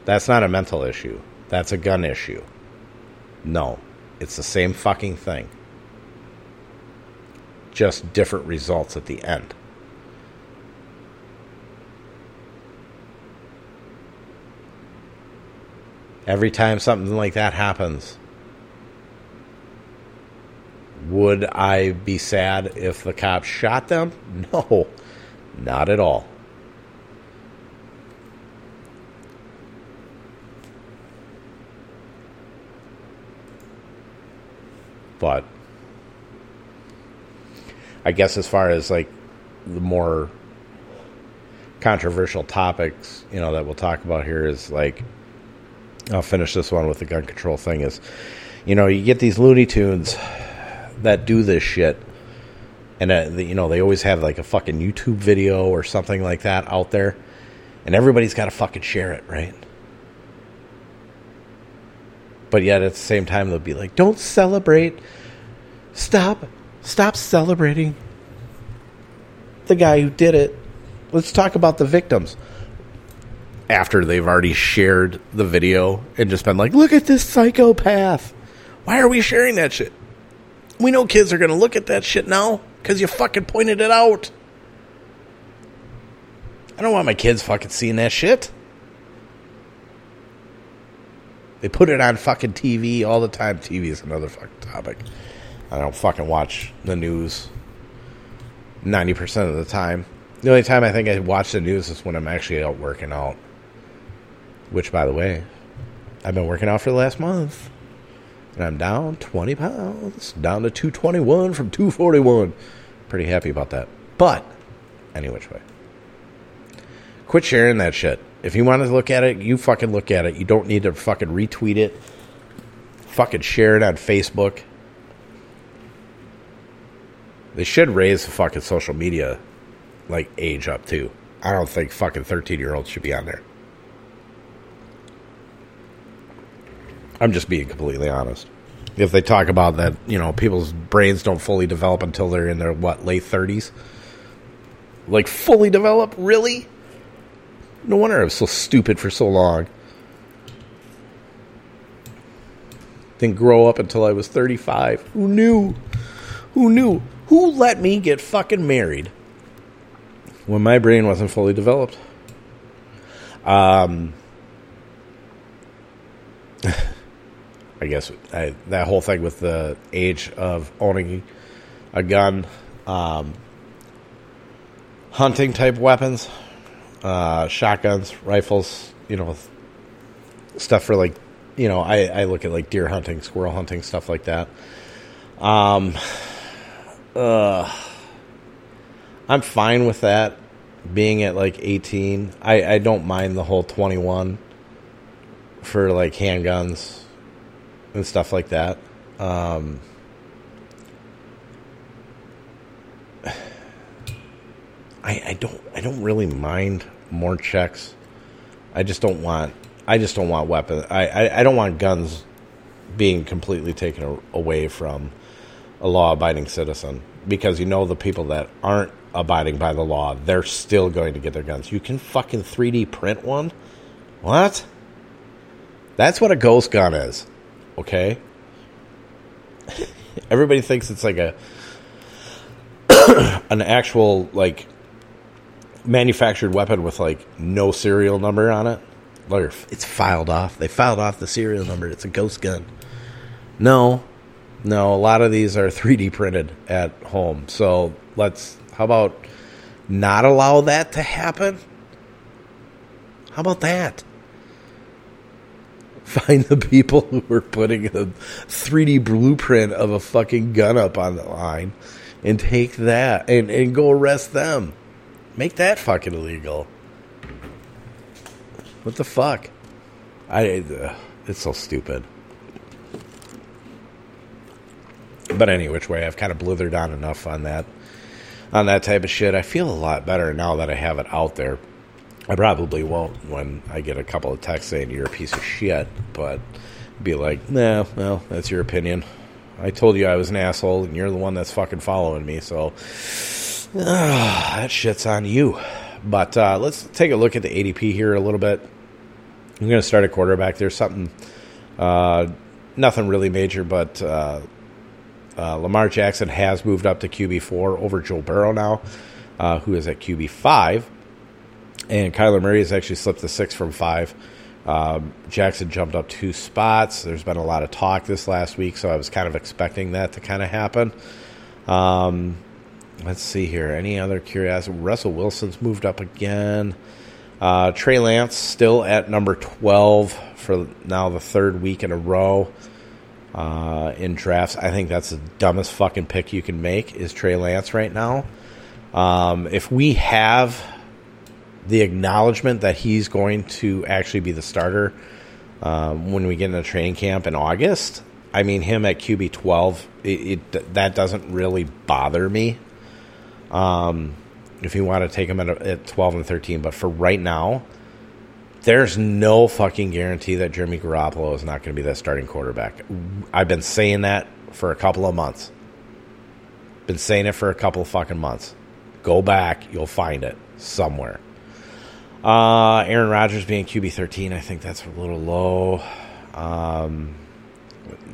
That's not a mental issue. That's a gun issue. No, it's the same fucking thing. Just different results at the end. Every time something like that happens, would I be sad if the cops shot them? No, not at all. But I guess as far as like the more controversial topics, you know, that we'll talk about here is like I'll finish this one with the gun control thing is you know, you get these Looney Tunes that do this shit and uh, you know, they always have like a fucking YouTube video or something like that out there and everybody's got to fucking share it, right? But yet at the same time, they'll be like, don't celebrate. Stop. Stop celebrating the guy who did it. Let's talk about the victims. After they've already shared the video and just been like, look at this psychopath. Why are we sharing that shit? We know kids are going to look at that shit now because you fucking pointed it out. I don't want my kids fucking seeing that shit. They put it on fucking TV all the time. TV is another fucking topic. I don't fucking watch the news 90% of the time. The only time I think I watch the news is when I'm actually out working out. Which, by the way, I've been working out for the last month. And I'm down 20 pounds. Down to 221 from 241. Pretty happy about that. But, any which way. Quit sharing that shit. If you want to look at it, you fucking look at it. You don't need to fucking retweet it. Fucking share it on Facebook. They should raise the fucking social media like age up too. I don't think fucking 13 year olds should be on there. I'm just being completely honest. If they talk about that, you know, people's brains don't fully develop until they're in their what, late 30s? Like fully develop? Really? No wonder I was so stupid for so long. Didn't grow up until I was 35. Who knew? Who knew? Who let me get fucking married when my brain wasn't fully developed? Um, I guess I, that whole thing with the age of owning a gun, um, hunting type weapons uh, shotguns, rifles, you know, stuff for like, you know, I, I look at like deer hunting, squirrel hunting, stuff like that. Um, uh, I'm fine with that being at like 18. I, I don't mind the whole 21 for like handguns and stuff like that. Um, I, I don't I don't really mind more checks. I just don't want I just don't want weapons. I, I, I don't want guns being completely taken away from a law abiding citizen because you know the people that aren't abiding by the law, they're still going to get their guns. You can fucking 3D print one? What? That's what a ghost gun is. Okay? Everybody thinks it's like a an actual like manufactured weapon with like no serial number on it. Like it's filed off. They filed off the serial number. It's a ghost gun. No, no. A lot of these are 3D printed at home. So let's. How about not allow that to happen? How about that? Find the people who are putting a 3D blueprint of a fucking gun up on the line and take that and, and go arrest them. Make that fucking illegal. What the fuck? I uh, it's so stupid. But any which way, I've kind of blithered on enough on that on that type of shit. I feel a lot better now that I have it out there. I probably won't when I get a couple of texts saying you're a piece of shit, but be like, nah, well, that's your opinion. I told you I was an asshole, and you're the one that's fucking following me, so uh, that shit's on you. But uh, let's take a look at the ADP here a little bit. I'm going to start a quarterback. There's something, uh, nothing really major, but uh, uh, Lamar Jackson has moved up to QB4 over Joe Burrow now, uh, who is at QB5. And Kyler Murray has actually slipped to six from five. Um, Jackson jumped up two spots. There's been a lot of talk this last week, so I was kind of expecting that to kind of happen. Um, let's see here. Any other curiosity? Russell Wilson's moved up again. Uh, Trey Lance still at number 12 for now the third week in a row uh, in drafts. I think that's the dumbest fucking pick you can make is Trey Lance right now. Um, if we have the acknowledgement that he's going to actually be the starter um, when we get into training camp in August, I mean him at QB twelve, it, it that doesn't really bother me. Um, if you want to take him at, at twelve and thirteen, but for right now, there's no fucking guarantee that Jimmy Garoppolo is not going to be that starting quarterback. I've been saying that for a couple of months. Been saying it for a couple of fucking months. Go back, you'll find it somewhere. Uh, Aaron Rodgers being QB thirteen, I think that's a little low. Um,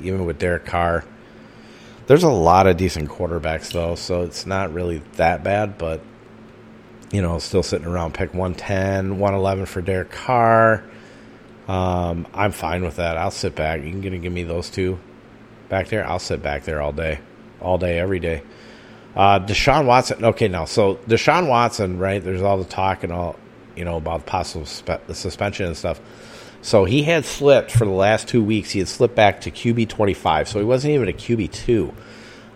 even with Derek Carr, there's a lot of decent quarterbacks though, so it's not really that bad. But you know, still sitting around pick 110, 111 for Derek Carr. Um, I'm fine with that. I'll sit back. You can gonna give me those two back there. I'll sit back there all day, all day, every day. Uh, Deshaun Watson. Okay, now so Deshaun Watson, right? There's all the talk and all, you know, about possible spe- suspension and stuff. So he had slipped for the last two weeks. He had slipped back to QB 25. So he wasn't even a QB two.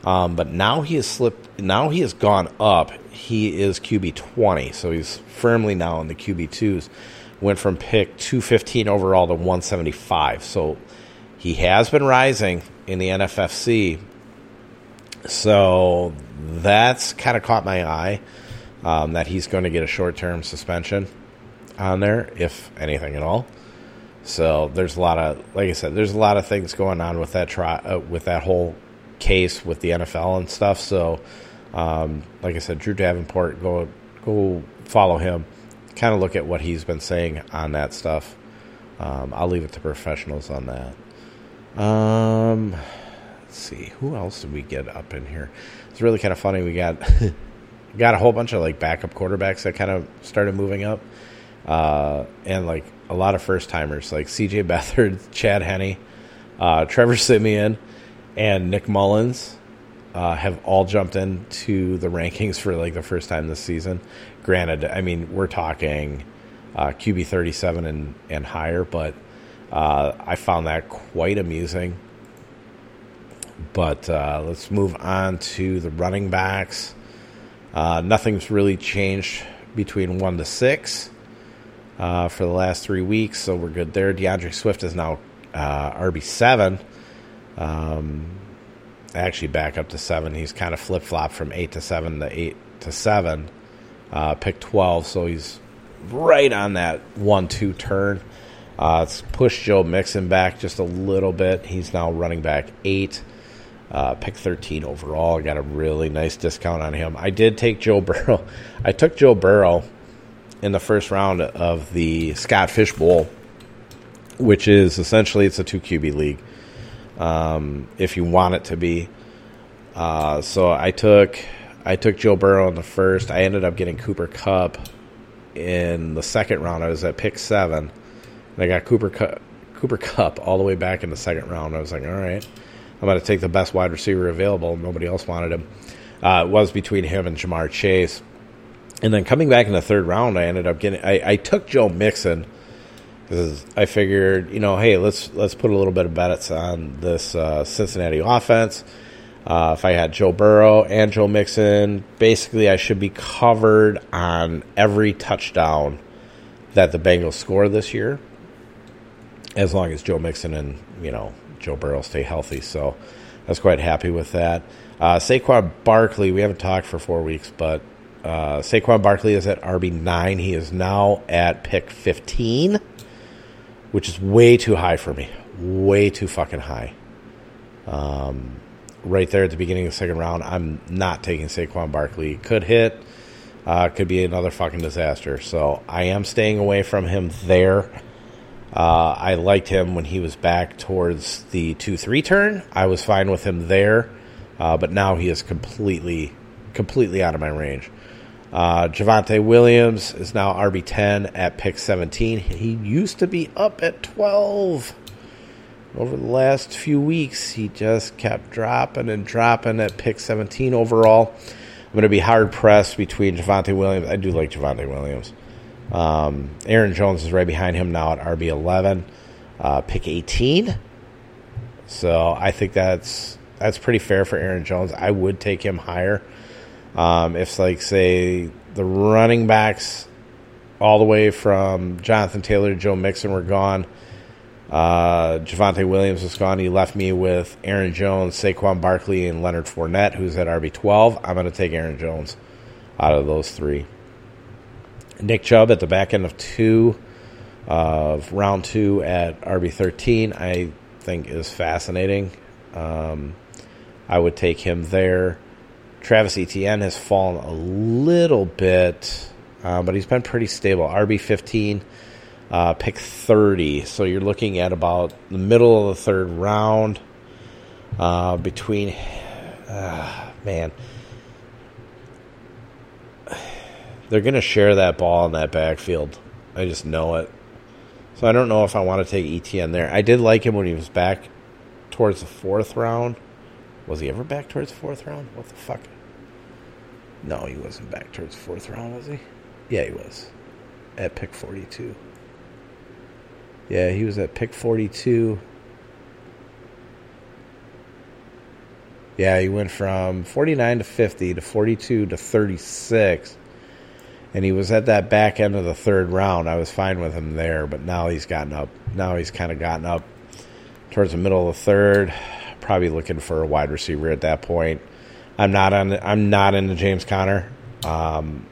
Um, but now he has slipped. Now he has gone up. He is QB twenty, so he's firmly now in the QB twos. Went from pick two fifteen overall to one seventy five. So he has been rising in the NFFC. So that's kind of caught my eye um, that he's going to get a short term suspension on there, if anything at all. So there's a lot of, like I said, there's a lot of things going on with that try, uh, with that whole case with the NFL and stuff. So, um, like I said, Drew Davenport, go go follow him. Kind of look at what he's been saying on that stuff. Um, I'll leave it to professionals on that. Um, let's see, who else did we get up in here? It's really kind of funny. We got got a whole bunch of like backup quarterbacks that kind of started moving up, uh, and like a lot of first timers like C.J. Beathard, Chad Henne, uh, Trevor Siemian and Nick Mullens uh, have all jumped into the rankings for like the first time this season. Granted, I mean we're talking uh, QB thirty seven and and higher, but uh, I found that quite amusing. But uh, let's move on to the running backs. Uh, nothing's really changed between one to six uh, for the last three weeks, so we're good there. D'Andre Swift is now RB seven. Um, actually, back up to seven. He's kind of flip flop from eight to seven to eight to seven. Uh, pick twelve, so he's right on that one-two turn. Uh, it's pushed Joe Mixon back just a little bit. He's now running back eight. Uh, pick 13 overall. I got a really nice discount on him. I did take Joe Burrow. I took Joe Burrow in the first round of the Scott Fish Bowl, which is essentially it's a two QB league um, if you want it to be. Uh, so I took I took Joe Burrow in the first. I ended up getting Cooper Kupp in the second round. I was at pick seven, and I got Cooper Kupp. Cooper Kupp all the way back in the second round. I was like, all right, I'm going to take the best wide receiver available. Nobody else wanted him. Uh, it was between him and Ja'Marr Chase. And then coming back in the third round, I ended up getting. I, I took Joe Mixon because I figured, you know, hey, let's let's put a little bit of bets on this uh, Cincinnati offense. Uh, if I had Joe Burrow and Joe Mixon, basically I should be covered on every touchdown that the Bengals score this year, as long as Joe Mixon and you know Joe Burrow stay healthy. So I was quite happy with that. Uh, Saquon Barkley, we haven't talked for four weeks, but uh, Saquon Barkley is at RB nine. He is now at pick fifteen, which is way too high for me. Way too fucking high. Um, right there at the beginning of the second round, I'm not taking Saquon Barkley. Could hit, uh, could be another fucking disaster. So I am staying away from him there. Uh, I liked him when he was back towards the 2 3 turn. I was fine with him there, uh, but now he is completely, completely out of my range. Uh, Javonte Williams is now RB10 at pick 17. He used to be up at 12. Over the last few weeks, he just kept dropping and dropping at pick 17 overall. I'm going to be hard pressed between Javonte Williams. I do like Javonte Williams. Um, Aaron Jones is right behind him now at RB eleven, uh, pick eighteen. So I think that's that's pretty fair for Aaron Jones. I would take him higher. Um, if like say the running backs all the way from Jonathan Taylor to Joe Mixon were gone. Uh, Javonte Williams was gone. He left me with Aaron Jones, Saquon Barkley, and Leonard Fournette, who's at RB12. I'm going to take Aaron Jones out of those three. Nick Chubb at the back end of two of round two at RB thirteen, I think is fascinating. Um, I would take him there. Travis Etienne has fallen a little bit, uh, but he's been pretty stable. RB fifteen, uh, pick thirty. So you're looking at about the middle of the third round. Uh, between, uh, man, they're going to share that ball in that backfield. I just know it. So I don't know if I want to take Etienne there. I did like him when he was back towards the fourth round. Was he ever back towards the fourth round? What the fuck? No, he wasn't back towards the fourth round, was he? Yeah, he was. At pick 42. Yeah, he was at pick 42. Yeah, he went from 49 to 50 to 42 to 36 and he was at that back end of the third round. I was fine with him there, but now he's gotten up. Now he's kind of gotten up towards the middle of the third. Probably looking for a wide receiver at that point. I'm not on. I'm not into James Conner. Um,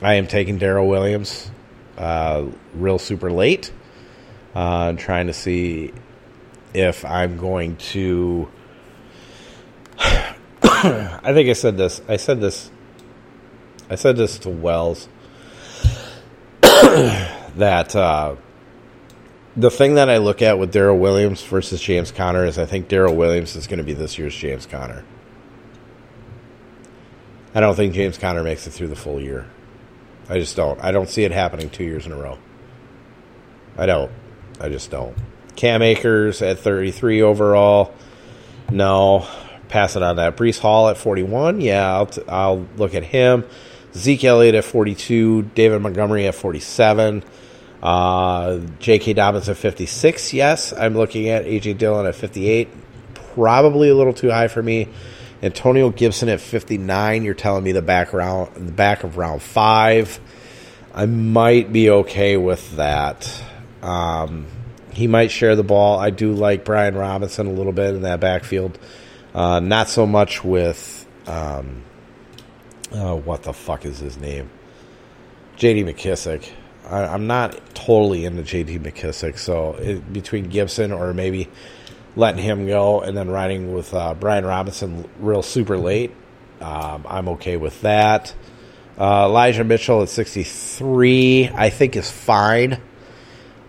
I am taking Darrel Williams, uh, real super late. Uh, trying to see if I'm going to. I think I said this. I said this. I said this to Wells that uh, the thing that I look at with Darrel Williams versus James Conner is I think Darrel Williams is going to be this year's James Conner. I don't think James Conner makes it through the full year. I just don't. I don't see it happening two years in a row. I don't. I just don't. Cam Akers at 33 overall. No. Pass it on that. Breece Hall at 41. Yeah, I'll, t- I'll look at him. Zeke Elliott at 42, David Montgomery at 47, uh, J.K. Dobbins at 56. Yes, I'm looking at A.J. Dillon at 58. Probably a little too high for me. Antonio Gibson at 59. You're telling me the back round, the back of round five. I might be okay with that. Um, he might share the ball. I do like Brian Robinson a little bit in that backfield. Uh, not so much with. Um, oh, what the fuck is his name? J.D. McKissic. I, am not totally into J.D. McKissic, so it, between Gibson or maybe letting him go and then riding with uh, Brian Robinson real super late, um, I'm okay with that. Uh, Elijah Mitchell at 63, I think is fine.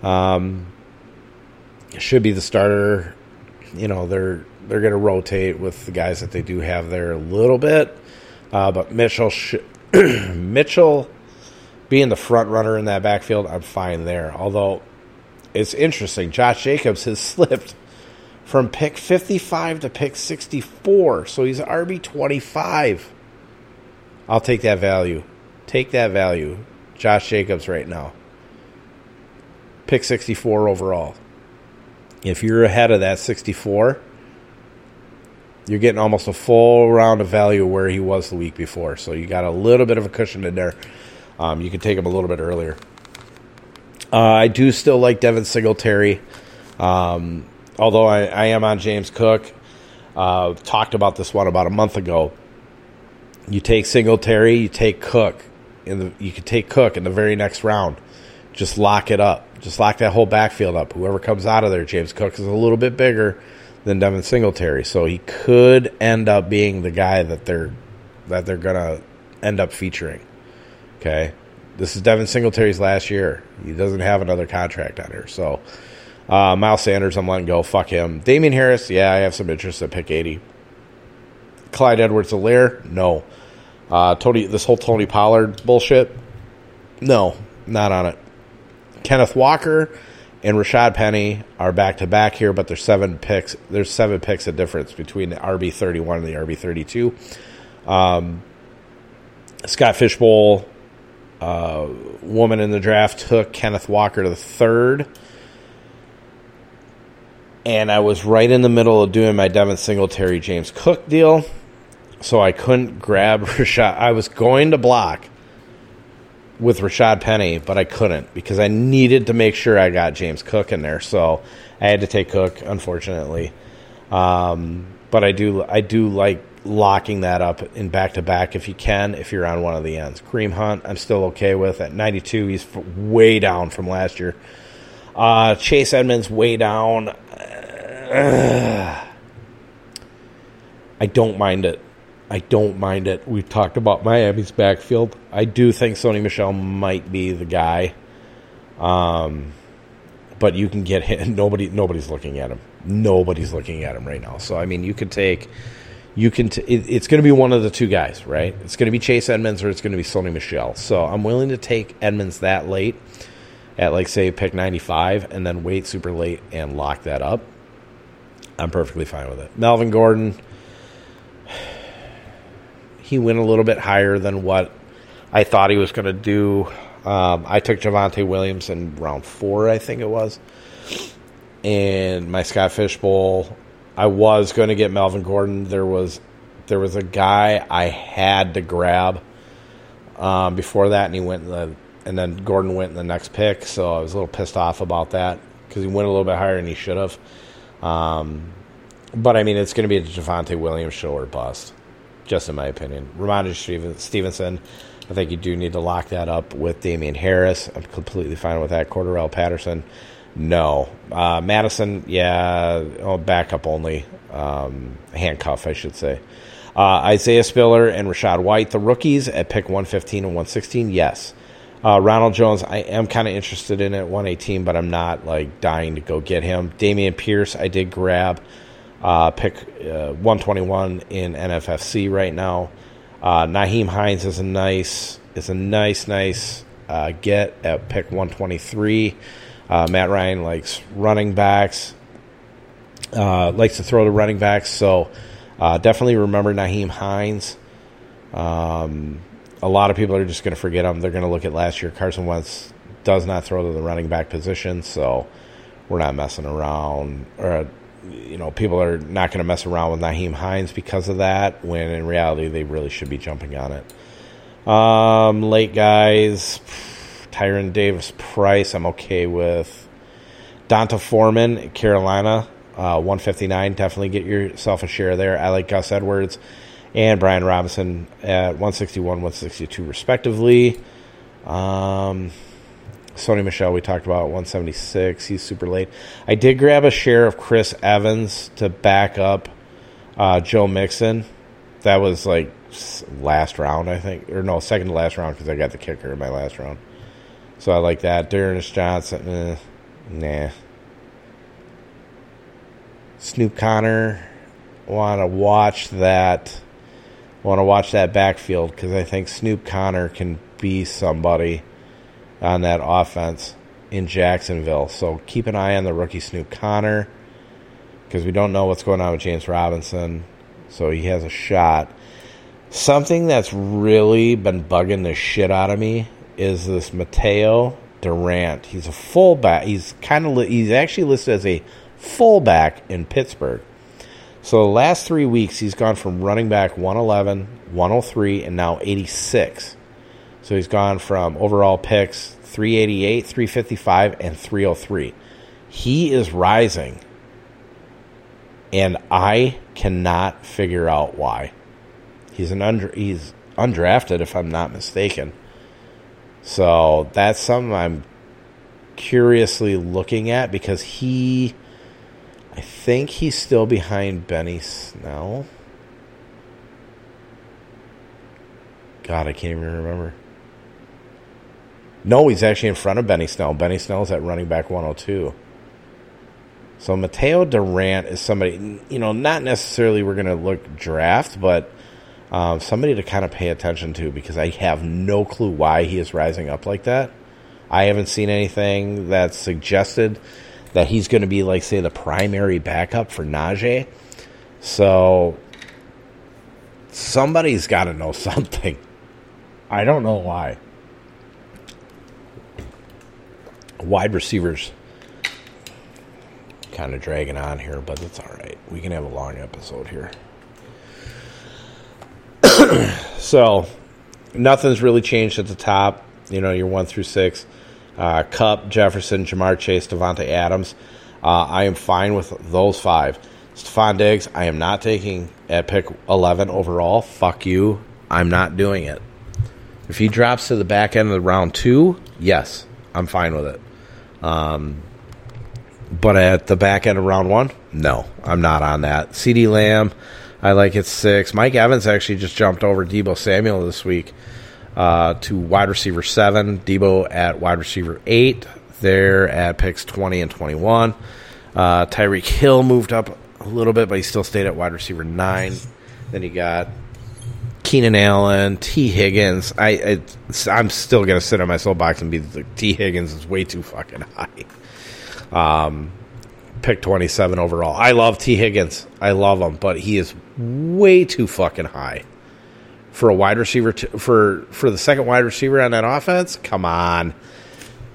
Um, should be the starter. You know, they're they're going to rotate with the guys that they do have there a little bit. Uh, but Mitchell, sh- Mitchell being the front runner in that backfield, I'm fine there. Although it's interesting, Josh Jacobs has slipped from pick 55 to pick 64, so he's RB 25. I'll take that value. Take that value. Josh Jacobs right now. Pick 64 overall. If you're ahead of that 64, you're getting almost a full round of value where he was the week before. So you got a little bit of a cushion in there. Um, you can take him a little bit earlier. Uh, I do still like Devin Singletary, um, although I, I, am on James Cook. Uh, talked about this one about a month ago. You take Singletary, you take Cook, and you could take Cook in the very next round. Just lock it up. Just lock that whole backfield up. Whoever comes out of there, James Cook is a little bit bigger than Devin Singletary, so he could end up being the guy that they're that they're gonna end up featuring. Okay, this is Devin Singletary's last year. He doesn't have another contract on here, so uh, Miles Sanders, I'm letting go. Fuck him. Damien Harris, yeah, I have some interest at pick 80. Clyde Edwards-Helaire, no. Uh, Tony, this whole Tony Pollard bullshit, no, not on it. Kenneth Walker and Rashad Penny are back to back here, but there's seven picks. There's seven picks of difference between the RB thirty one and the RB thirty two. Um, Scott Fishbowl, uh, woman in the draft, took Kenneth Walker to the third. And I was right in the middle of doing my Devin Singletary James Cook deal. So I couldn't grab Rashad. I was going to block with Rashad Penny, but I couldn't because I needed to make sure I got James Cook in there. So I had to take Cook, unfortunately. Um, but I do I do like locking that up in back to back if you can if you're on one of the ends. Kareem Hunt, I'm still okay with at 92. He's way down from last year. Uh, Chase Edmonds way down. I don't mind it. I don't mind it. We've talked about Miami's backfield. I do think Sony Michel might be the guy. Um, but you can get him. Nobody, nobody's looking at him. Nobody's looking at him right now. So I mean, you could take, you can. T- it, it's going to be one of the two guys, right? It's going to be Chase Edmonds or it's going to be Sony Michel. So I'm willing to take Edmonds that late, at like say pick 95, and then wait super late and lock that up. I'm perfectly fine with it. Melvin Gordon he went a little bit higher than what I thought he was going to do. Um, I took Javonte Williams in round four, I think it was. And my Scott Fishbowl, I was going to get Melvin Gordon. There was there was a guy I had to grab um, before that, and he went the, and then Gordon went in the next pick. So I was a little pissed off about that because he went a little bit higher than he should have. Um, but I mean, it's going to be a Javonte Williams show or bust just in my opinion. Rhamondre Stevenson, I think you do need to lock that up with Damien Harris. I'm completely fine with that. Cordarrelle Patterson, no. Uh, Mattison, yeah, oh, backup only. Um, handcuff, I should say. Uh, Isaiah Spiller and Rachaad White, the rookies at pick 115 and 116, yes. Uh, Ronald Jones, I am kind of interested in it at 118, but I'm not like dying to go get him. Dameon Pierce, I did grab. Uh, pick uh, 121 in NFFC right now. Uh, Nyheim Hines is a nice is a nice nice uh, get at pick 123. Uh, Matt Ryan likes running backs, uh, likes to throw the running backs. So definitely remember Nyheim Hines. Um, a lot of people are just going to forget him. They're going to look at last year. Carson Wentz does not throw to the running back position, so we're not messing around. Or you know, people are not going to mess around with Nyheim Hines because of that, when in reality they really should be jumping on it. Um, late guys, Tyrion Davis Price, I'm okay with. D'Onta Foreman, Carolina, uh, 159. Definitely get yourself a share there. I like Gus Edwards and Brian Robinson at 161, 162, respectively. Um, Sony Michel we talked about 176. He's super late. I did grab a share of Chris Evans to back up uh, Joe Mixon. That was like last round, I think, or no, second to last round because I got the kicker in my last round. So I like that. D'Ernest Johnson, eh, nah. Snoop Conner, want to watch that. Want to watch that backfield because I think Snoop Conner can be somebody on that offense in Jacksonville. So keep an eye on the rookie Snoop Conner because we don't know what's going on with James Robinson. So he has a shot. Something that's really been bugging the shit out of me is this Mateo Durant. He's a fullback. He's kind of li- he's actually listed as a fullback in Pittsburgh. So the last three weeks, he's gone from running back 111, 103, and now 86. So he's gone from overall picks 388, 355, and 303. He is rising, and I cannot figure out why. He's an under, he's undrafted, if I'm not mistaken. So that's something I'm curiously looking at because he I think he's still behind Benny Snell. God, I can't even remember. No, he's actually in front of Benny Snell. Benny Snell's at running back 102. So Mateo Durant is somebody, you know, not necessarily we're going to look draft, but um, somebody to kind of pay attention to because I have no clue why he is rising up like that. I haven't seen anything that suggested that he's going to be like say the primary backup for Najee. So somebody's got to know something. I don't know why. Wide receivers kind of dragging on here, but it's all right. We can have a long episode here. so, nothing's really changed at the top. You know, you're one through six uh, Kupp, Jefferson, Ja'Marr Chase, Davante Adams. Uh, I am fine with those five. Stefon Diggs, I am not taking at pick 11 overall. Fuck you. I'm not doing it. If he drops to the back end of the round two, yes, I'm fine with it. Um, but at the back end of round one, no, I'm not on that. CeeDee Lamb, I like it six. Mike Evans actually just jumped over Deebo Samuel this week uh, to wide receiver seven. Deebo at wide receiver eight. They're at picks 20 and 21. Uh, Tyreek Hill moved up a little bit, but he still stayed at wide receiver nine. Then he got Keenan Allen, Tee Higgins. I, I am still gonna sit on my soapbox and be like Tee Higgins is way too fucking high. Um, pick 27 overall. I love Tee Higgins. I love him, but he is way too fucking high for a wide receiver to, for for the second wide receiver on that offense. Come on,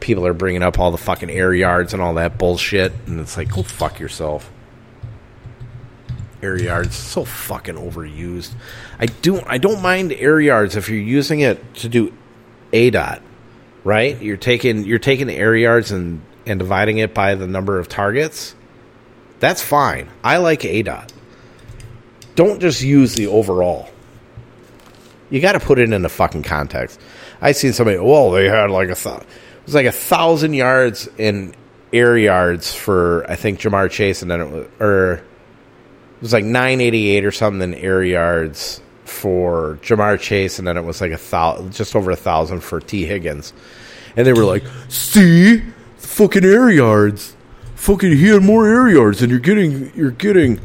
people are bringing up all the fucking air yards and all that bullshit, and it's like go fuck yourself. Air yards so fucking overused. I do I don't mind air yards if you're using it to do aDOT, right? You're taking you're taking the air yards and and dividing it by the number of targets. That's fine. I like aDOT. Don't just use the overall. You got to put it in the fucking context. I seen somebody. Well, they had like a th- it was like a thousand yards in air yards for I think Ja'Marr Chase, and then it was or was like nine eighty eight or something in air yards for Ja'Marr Chase, and then it was like a thousand, just over a thousand for Tee Higgins, and they were like, "See, fucking air yards, fucking he had more air yards, and you're getting you're getting."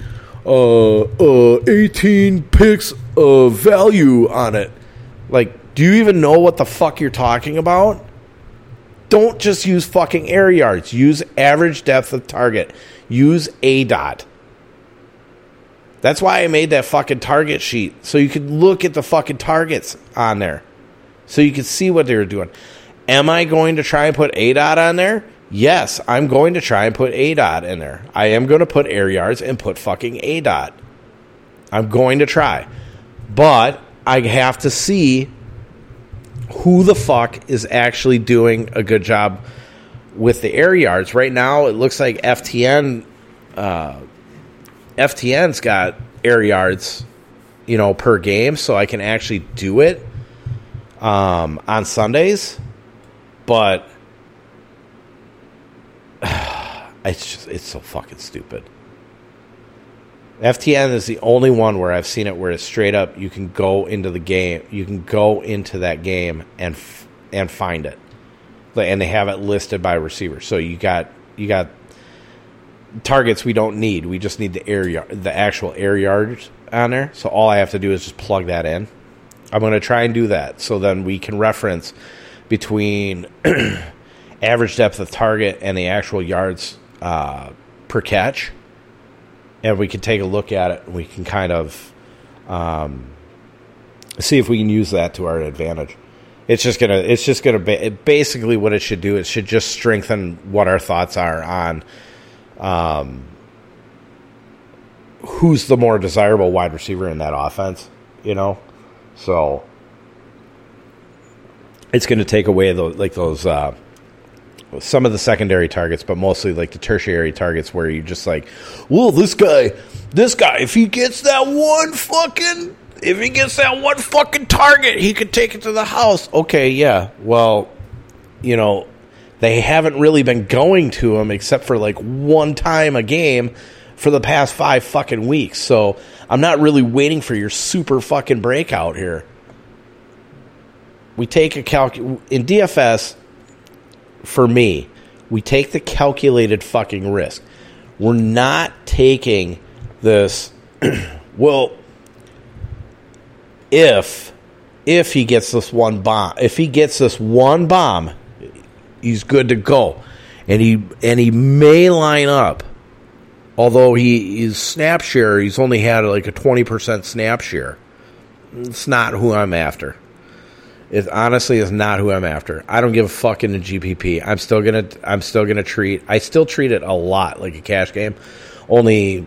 uh, uh, 18 picks of value on it. Like, do you even know what the fuck you're talking about? Don't just use fucking air yards. Use average depth of target. Use aDOT. That's why I made that fucking target sheet so you could look at the fucking targets on there, so you could see what they were doing. Am I going to try and put aDOT on there? Yes, I'm going to try and put aDOT in there. I am going to put air yards and put fucking aDOT. I'm going to try. But I have to see who the fuck is actually doing a good job with the air yards. Right now, it looks like FTN, uh, FTN's got air yards, you know, per game, so I can actually do it um, on Sundays. But it's just it's so fucking stupid. FTN is the only one where I've seen it where it's straight up you can go into the game, you can go into that game and f- and find it, and they have it listed by receiver. So you got you got targets we don't need. We just need the air yard, the actual air yards on there. So all I have to do is just plug that in. I'm going to try and do that so then we can reference between average depth of target and the actual yards uh, per catch, and we can take a look at it. We can kind of um, See if we can use that to our advantage. It's just gonna. It's just gonna. Ba- basically, what it should do. It should just strengthen what our thoughts are on, um, who's the more desirable wide receiver in that offense. You know, so it's going to take away those like those uh, some of the secondary targets, but mostly like the tertiary targets where you just like, well, this guy, this guy, if he gets that one fucking if he gets that one fucking target, he could take it to the house. Okay, yeah. Well, you know, they haven't really been going to him except for like one time a game for the past five fucking weeks. So I'm not really waiting for your super fucking breakout here. We take a calc in DFS for me. We take the calculated fucking risk. We're not taking this. well, if if he gets this one bomb, if he gets this one bomb, he's good to go, and he and he may line up. Although he is snap share, he's only had like a twenty percent snap share. It's not who I'm after. It honestly is not who I'm after. I don't give a fuck in the GPP. I'm still gonna I'm still gonna treat I still treat it a lot like a cash game, only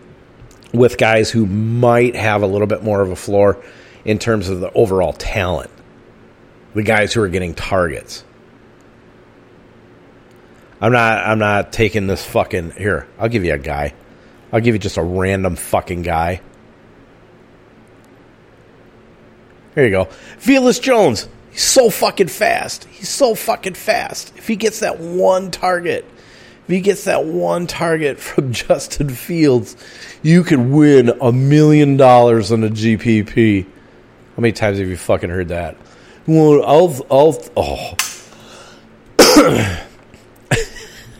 with guys who might have a little bit more of a floor in terms of the overall talent. The guys who are getting targets. I'm not I'm not taking this fucking here. I'll give you a guy. I'll give you just a random fucking guy. Here you go. Velus Jones. He's so fucking fast. He's so fucking fast. If he gets that one target, if he gets that one target from Justin Fields, you could win a million dollars on a GPP. How many times have you fucking heard that? Well, I'll, I'll, oh.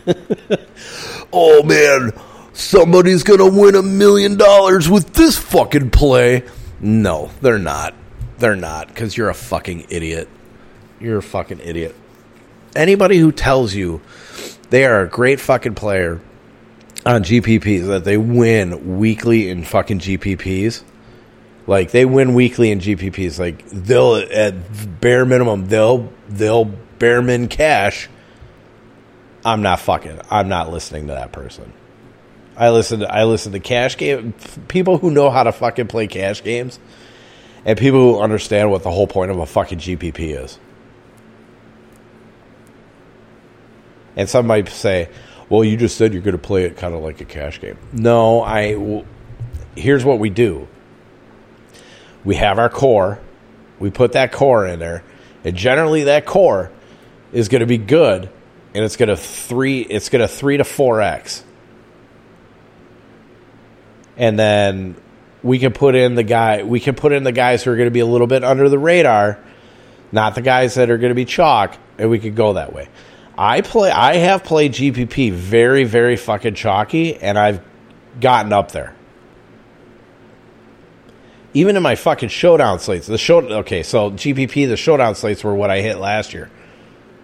oh man, somebody's gonna win a million dollars with this fucking play. No, they're not. They're not, because you're a fucking idiot. You're a fucking idiot. Anybody who tells you they are a great fucking player on GPPs, that they win weekly in fucking GPPs, like they win weekly in GPPs. Like they'll at bare minimum they'll they'll bare min cash. I'm not fucking. I'm not listening to that person. I listen. To, I listen to cash game people who know how to fucking play cash games, and people who understand what the whole point of a fucking GPP is. And some might say, "Well, you just said you're going to play it kind of like a cash game." No, I. Here's what we do we have our core. We put that core in there, and generally that core is going to be good, and it's to three. It's to three to four x, and then we can put in the guy. We can put in the guys who are going to be a little bit under the radar, not the guys that are going to be chalk, and we could go that way. I play. I have played GPP very, very fucking chalky, and I've gotten up there even in my fucking showdown slates, the show okay, so GPP, the showdown slates were what I hit last year.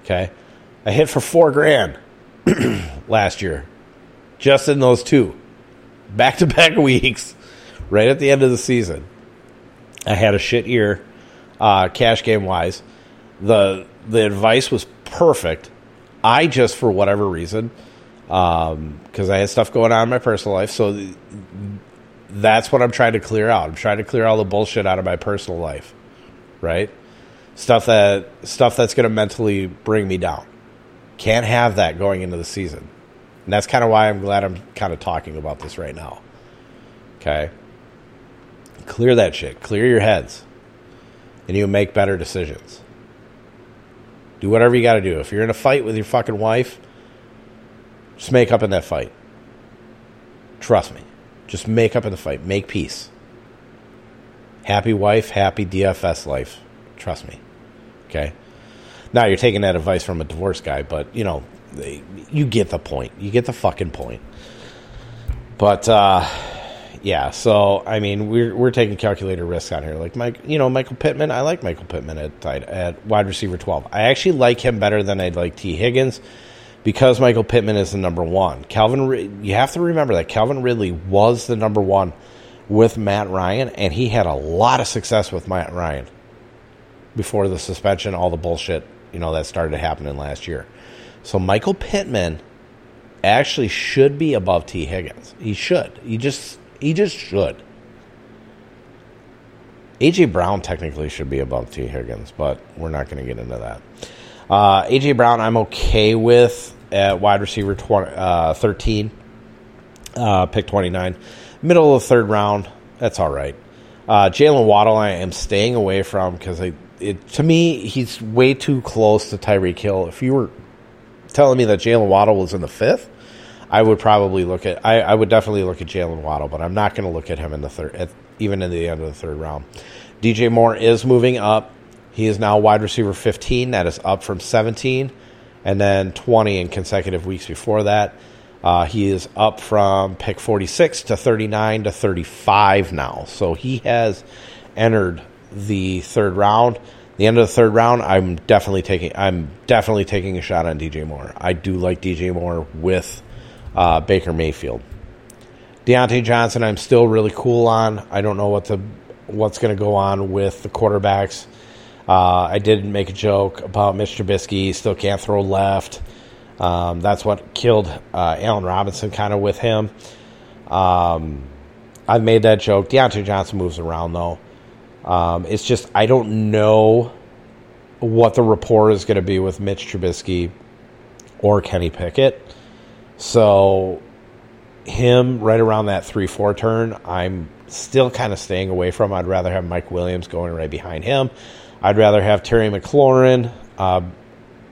Okay, I hit for four grand last year, just in those two, back to back weeks, right at the end of the season. I had a shit year, uh, cash game wise. the The advice was perfect. I just, for whatever reason, because um, I had stuff going on in my personal life, so that's what I'm trying to clear out. I'm trying to clear all the bullshit out of my personal life, right? Stuff that stuff that's going to mentally bring me down. Can't have that going into the season. And that's kind of why I'm glad I'm kind of talking about this right now. Okay? Clear that shit. Clear your heads. And you make better decisions. Do whatever you got to do. If you're in a fight with your fucking wife, just make up in that fight. Trust me. Just make up in the fight. Make peace. Happy wife, happy DFS life. Trust me. Okay? Now you're taking that advice from a divorce guy, but you know, you get the point. You get the fucking point. But uh yeah, so I mean, we're we're taking calculated risks on here. Like Mike, you know, Michael Pittman. I like Michael Pittman at at wide receiver twelve. I actually like him better than I'd like Tee Higgins because Michael Pittman is the number one. Calvin, you have to remember that Calvin Ridley was the number one with Matt Ryan, and he had a lot of success with Matt Ryan. before the suspension, all the bullshit, you know, that started happening last year. So Michael Pittman actually should be above Tee Higgins. He should. He just he just should. AJ Brown technically should be above Tee Higgins, but we're not going to get into that. Uh, AJ Brown, I'm okay with at wide receiver 20, uh, 13, uh, pick 29, middle of the third round. That's all right. Uh, Jalen Waddle, I am staying away from because it to me he's way too close to Tyreek Hill. If you were telling me that Jalen Waddle was in the fifth, I would probably look at. I, I would definitely look at Jalen Waddle, but I'm not going to look at him in the third, at, even in the end of the third round. DJ Moore is moving up. He is now wide receiver 15. That is up from 17, and then 20 in consecutive weeks before that. Uh, he is up from pick 46 to 39 to 35 now. So he has entered the third round. The end of the third round, I'm definitely taking. I'm definitely taking a shot on DJ Moore. I do like DJ Moore with uh, Baker Mayfield. Diontae Johnson, I'm still really cool on. I don't know what the what's going to go on with the quarterbacks. Uh, I did make a joke about Mitch Trubisky. Still can't throw left. Um, that's what killed uh, Allen Robinson kind of with him. Um, I've made that joke. Diontae Johnson moves around though. Um, it's just I don't know what the rapport is going to be with Mitch Trubisky or Kenny Pickett. So him right around that three four turn, I'm still kind of staying away from. I'd rather have Mike Williams going right behind him. I'd rather have Terry McLaurin uh,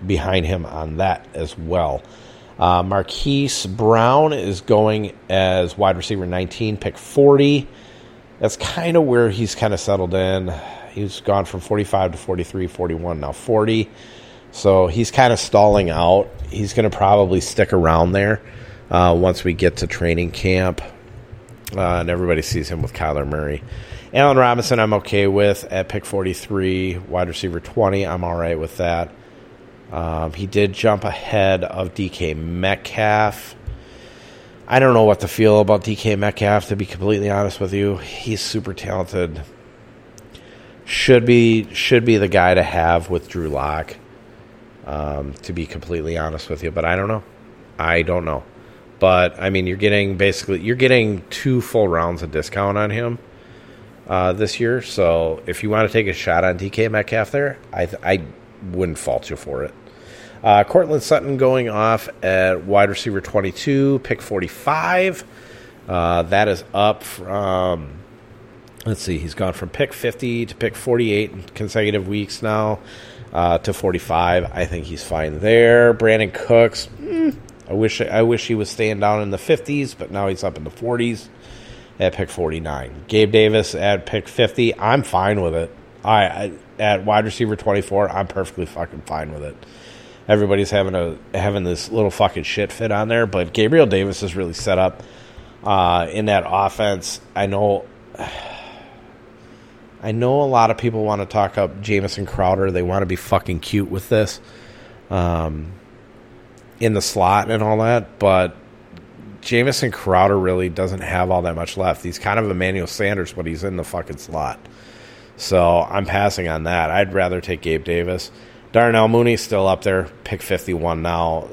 behind him on that as well. Uh, Marquise Brown is going as wide receiver 19, pick 40. That's kind of where he's kind of settled in. He's gone from 45 to 43, 41, now 40. So he's kind of stalling out. He's going to probably stick around there uh, once we get to training camp uh, and everybody sees him with Kyler Murray. Allen Robinson, I'm okay with at pick 43, wide receiver 20. I'm all right with that. Um, he did jump ahead of DK Metcalf. I don't know what to feel about DK Metcalf, to be completely honest with you. He's super talented. Should be should be the guy to have with Drew Lock um, to be completely honest with you. But I don't know. I don't know. But I mean, you're getting basically you're getting two full rounds of discount on him uh, this year. So if you want to take a shot on DK Metcalf there, I I wouldn't fault you for it. Uh, Courtland Sutton going off at wide receiver 22, pick 45. Uh, that is up from, let's see, he's gone from pick 50 to pick 48 in consecutive weeks now uh, to 45. I think he's fine there. Brandin Cooks, mm, I wish I wish he was staying down in the 50s, but now he's up in the 40s at pick 49. Gabe Davis at pick 50. I'm fine with it. I, I at wide receiver 24. I'm perfectly fucking fine with it. Everybody's having a having this little fucking shit fit on there, but Gabriel Davis is really set up uh, in that offense. I know I know a lot of people want to talk up Jamison Crowder. They want to be fucking cute with this um, in the slot and all that, but Jamison Crowder really doesn't have all that much left. He's kind of Emmanuel Sanders, but he's in the fucking slot. So I'm passing on that. I'd rather take Gabe Davis. Darnell Mooney's still up there, pick 51 now.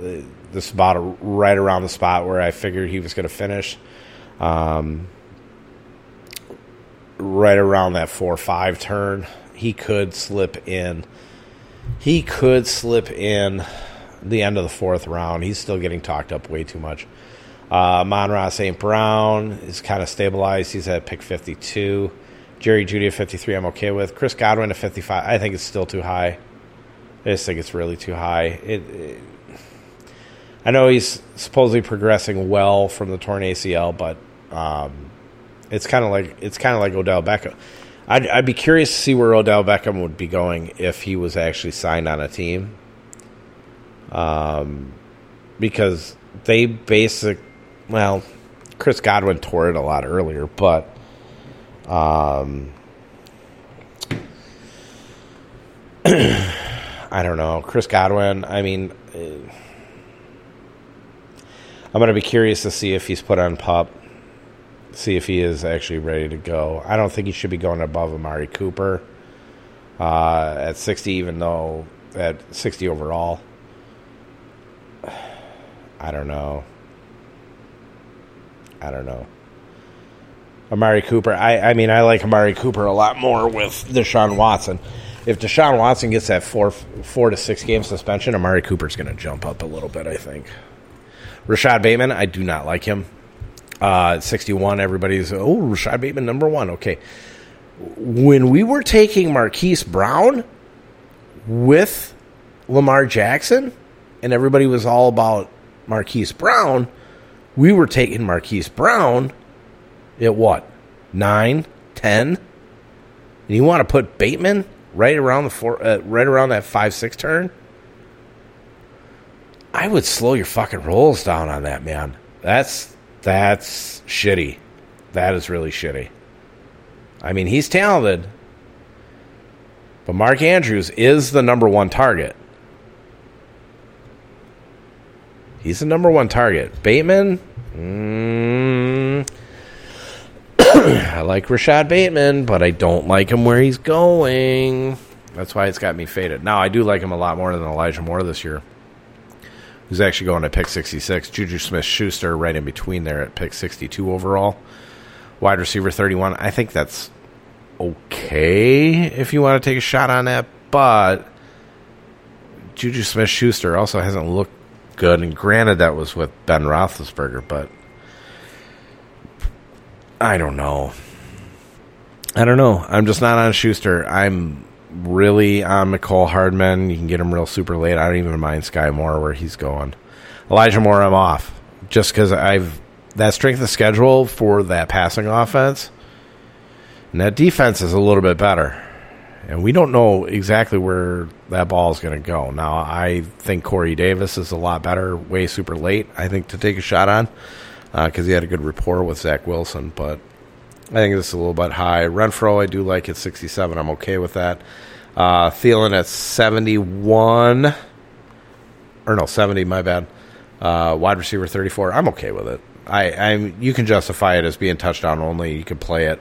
This is about right around the spot where I figured he was going to finish. Um, right around that four five turn. He could slip in. He could slip in the end of the fourth round. He's still getting talked up way too much. Uh, St. Brown is kind of stabilized. He's at pick 52. Jerry Jeudy at 53, I'm okay with. Chris Godwin at 55, I think it's still too high. I just think it's really too high. It, it, I know he's supposedly progressing well from the torn ACL, but um, it's kind of like it's kind of like Odell Beckham. I'd, I'd be curious to see where Odell Beckham would be going if he was actually signed on a team. Um, because they basic, well, Chris Godwin tore it a lot earlier, but um, I don't know, Chris Godwin. I mean, I'm going to be curious to see if he's put on pup see if he is actually ready to go. I don't think he should be going above Amari Cooper. uh, at 60, even though at 60 overall. I don't know. I don't know. Amari Cooper. I, I mean, I like Amari Cooper a lot more with Deshaun Watson. If Deshaun Watson gets that four four to six game suspension, Amari Cooper's going to jump up a little bit. I think. Rashod Bateman. I do not like him. Uh, 61. Everybody's oh Rashod Bateman number one. Okay. When we were taking Marquise Brown with Lamar Jackson, and everybody was all about Marquise Brown, we were taking Marquise Brown at what? Nine, ten? You want to put Bateman right around the four, uh, right around that five six turn? I would slow your fucking rolls down on that, man. That's that's shitty. That is really shitty. I mean, he's talented, but Mark Andrews is the number one target. He's the number one target. Bateman, mm, I like Rashod Bateman, but I don't like him where he's going. That's why it's got me faded. Now, I do like him a lot more than Elijah Moore this year, who's actually going to pick 66. Juju Smith Schuster right in between there at pick 62 overall. Wide receiver 31. I think that's okay if you want to take a shot on that, but Juju Smith Schuster also hasn't looked good. And granted, that was with Ben Roethlisberger, but I don't know. I don't know. I'm just not on Schuster. I'm really on Mecole Hardman. You can get him real super late. I don't even mind Sky Moore where he's going. Elijah Moore, I'm off just because I've that strength of schedule for that passing offense, and that defense is a little bit better. And we don't know exactly where that ball is going to go. Now, I think Corey Davis is a lot better, way super late, I think, to take a shot on because uh, he had a good rapport with Zach Wilson. But I think this is a little bit high. Renfrow, I do like at 67. I'm okay with that. Uh, Thielen at 71. Or no, 70, my bad. Uh, wide receiver 34. I'm okay with it. I, I'm. You can justify it as being touchdown only. You can play it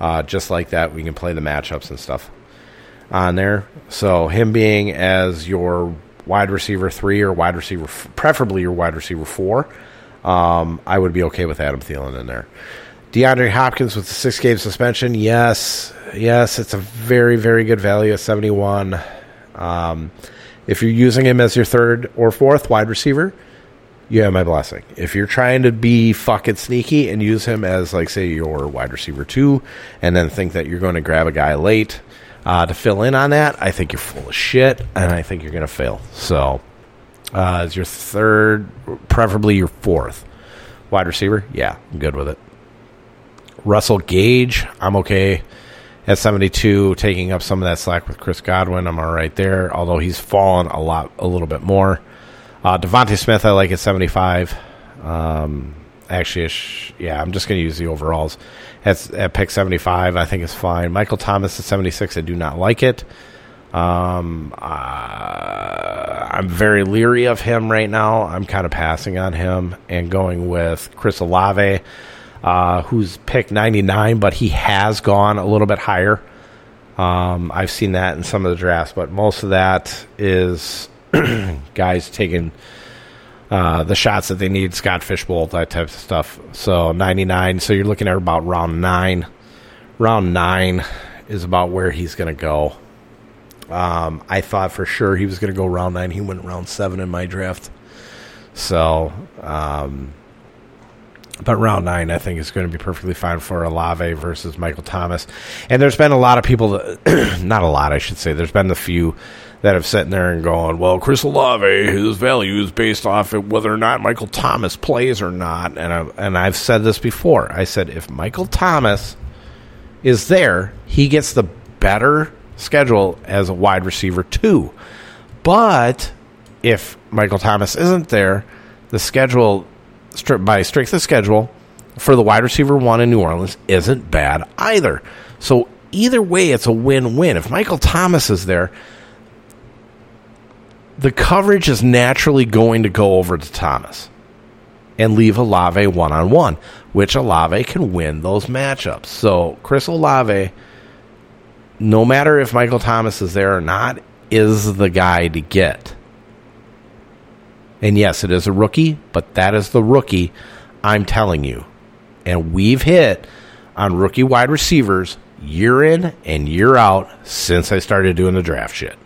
uh, just like that. We can play the matchups and stuff on there. So him being as your wide receiver three or wide receiver, preferably your wide receiver four, um, I would be okay with Adam Thielen in there. DeAndre Hopkins with the six game suspension. Yes, yes, it's a very, very good value at 71. Um, if you're using him as your third or fourth wide receiver, you have my blessing. If you're trying to be fucking sneaky and use him as, like, say, your wide receiver two, and then think that you're going to grab a guy late uh, to fill in on that, I think you're full of shit, and I think you're going to fail. So, uh, your third, preferably your fourth wide receiver, yeah, I'm good with it. Russell Gage, I'm okay at 72, taking up some of that slack with Chris Godwin. I'm all right there, although he's fallen a lot, a little bit more. Uh, DeVonta Smith, I like at 75. Um, actually, yeah, I'm just going to use the overalls. At, at pick 75, I think it's fine. Michael Thomas at 76, I do not like it. Um, uh, I'm very leery of him right now. I'm kind of passing on him and going with Chris Olave, uh, who's picked 99, but he has gone a little bit higher. Um, I've seen that in some of the drafts, but most of that is guys taking uh, the shots that they need, Scott Fishbowl, that type of stuff. So 99. So you're looking at about round nine. Round nine is about where he's going to go. Um, I thought for sure he was going to go round nine. He went round seven in my draft. So, um, but round nine, I think, is going to be perfectly fine for Olave versus Michael Thomas. And there's been a lot of people, that, not a lot, I should say. There's been a few that have sitting there and going, well, Chris Olave, his value is based off of whether or not Michael Thomas plays or not. And, I, and I've said this before. I said, if Michael Thomas is there, he gets the better schedule as a wide receiver, too. But if Michael Thomas isn't there, the schedule, by strength of schedule, for the wide receiver one in New Orleans isn't bad either. So either way, it's a win win. If Michael Thomas is there, the coverage is naturally going to go over to Thomas and leave Olave one on one, which Olave can win those matchups. So Chris Olave no matter if Michael Thomas is there or not, is the guy to get. And yes, it is a rookie, but that is the rookie I'm telling you. And we've hit on rookie wide receivers year in and year out since I started doing the draft shit.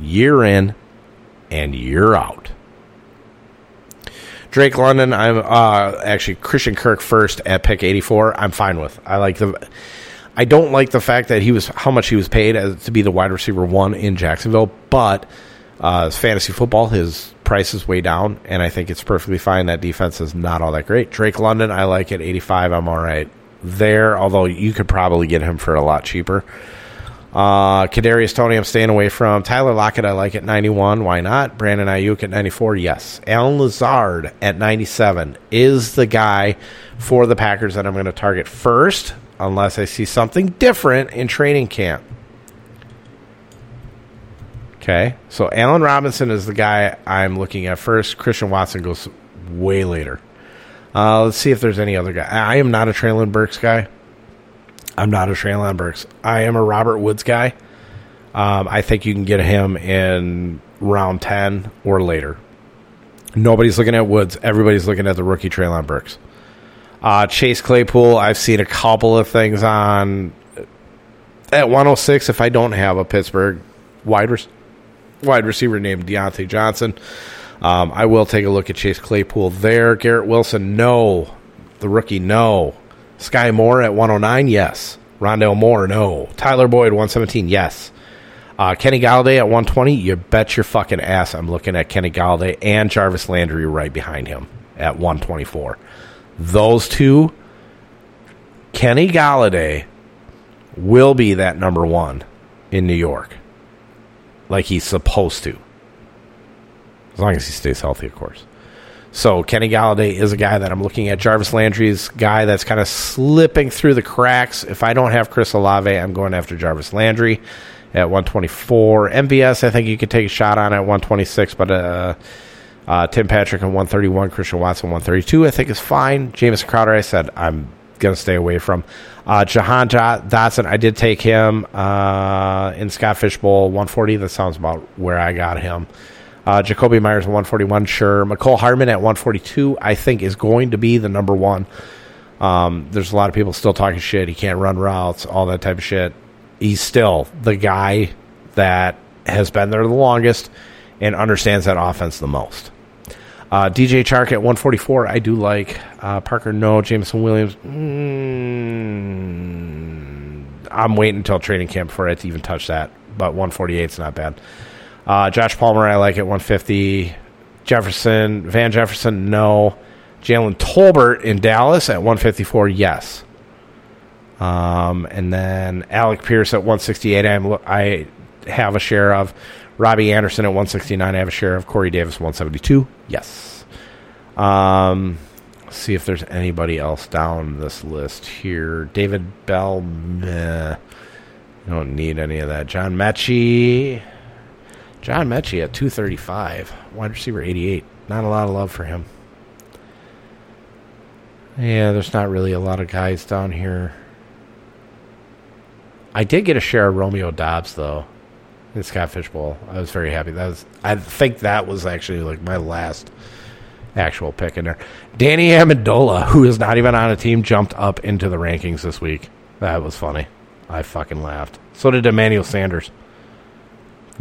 Year in and year out. Drake London, I'm uh, actually Christian Kirk first at pick 84. I'm fine with. I like the. I don't like the fact that he was how much he was paid as to be the wide receiver one in Jacksonville, but uh, fantasy football, his price is way down, and I think it's perfectly fine. That defense is not all that great. Drake London, I like at 85. I'm all right there, although you could probably get him for a lot cheaper. Uh, Kadarius Toney, I'm staying away from. Tyler Lockett, I like at 91. Why not? Brandon Aiyuk at 94. Yes. Allen Lazard at 97 is the guy for the Packers that I'm going to target first, unless I see something different in training camp. Okay, so Allen Robinson is the guy I'm looking at first. Christian Watson goes way later. Uh, let's see if there's any other guy. I am not a Treylon Burks guy. I'm not a Treylon Burks. I am a Robert Woods guy. Um, I think you can get him in round 10 or later. Nobody's looking at Woods. Everybody's looking at the rookie Treylon Burks. Uh, Chase Claypool, I've seen a couple of things on at 106 if I don't have a Pittsburgh wide, re- wide receiver named Diontae Johnson. Um, I will take a look at Chase Claypool there. Garrett Wilson, no. The rookie, no. Skyy Moore at 109, yes. Rondale Moore, no. Tyler Boyd, 117, yes. Uh, Kenny Golladay at 120, you bet your fucking ass I'm looking at Kenny Golladay and Jarvis Landry right behind him at 124. Those two, Kenny Golladay will be that number one in New York. Like he's supposed to. As long as he stays healthy, of course. So Kenny Golladay is a guy that I'm looking at. Jarvis Landry's guy that's kind of slipping through the cracks. If I don't have Chris Olave, I'm going after Jarvis Landry at 124. MVS, I think you could take a shot on at 126, but uh, uh, Tim Patrick at 131, Christian Watson 132, I think is fine. James Crowder, I said I'm going to stay away from. Uh, Jahan Dotson, I did take him uh, in Scott Fish Bowl 140. That sounds about where I got him. Uh, Jakobi Meyers 141, sure. Mecole Hardman at 142, I think is going to be the number one. Um, there's a lot of people still talking shit. He can't run routes, all that type of shit. He's still the guy that has been there the longest and understands that offense the most. Uh, DJ Chark at 144, I do like. Uh, Parker, no. Jameson Williams, mm, I'm waiting until training camp before I to even touch that. But 148 is not bad. Uh, Josh Palmer, I like at 150. Jefferson, Van Jefferson, no. Jalen Tolbert in Dallas at 154, yes. Um, and then Alec Pierce at 168, I'm, I have a share of. Robbie Anderson at 169, I have a share of. Corey Davis 172, yes. Um, see if there's anybody else down this list here. David Bell, meh. don't need any of that. John Metchie. John Metchie at 235, wide receiver 88. Not a lot of love for him. Yeah, there's not really a lot of guys down here. I did get a share of Romeo Doubs though in Scott Fish Bowl. I was very happy. That was I think that was actually like my last actual pick in there. Danny Amendola, who is not even on a team, jumped up into the rankings this week. That was funny. I fucking laughed. So did Emmanuel Sanders.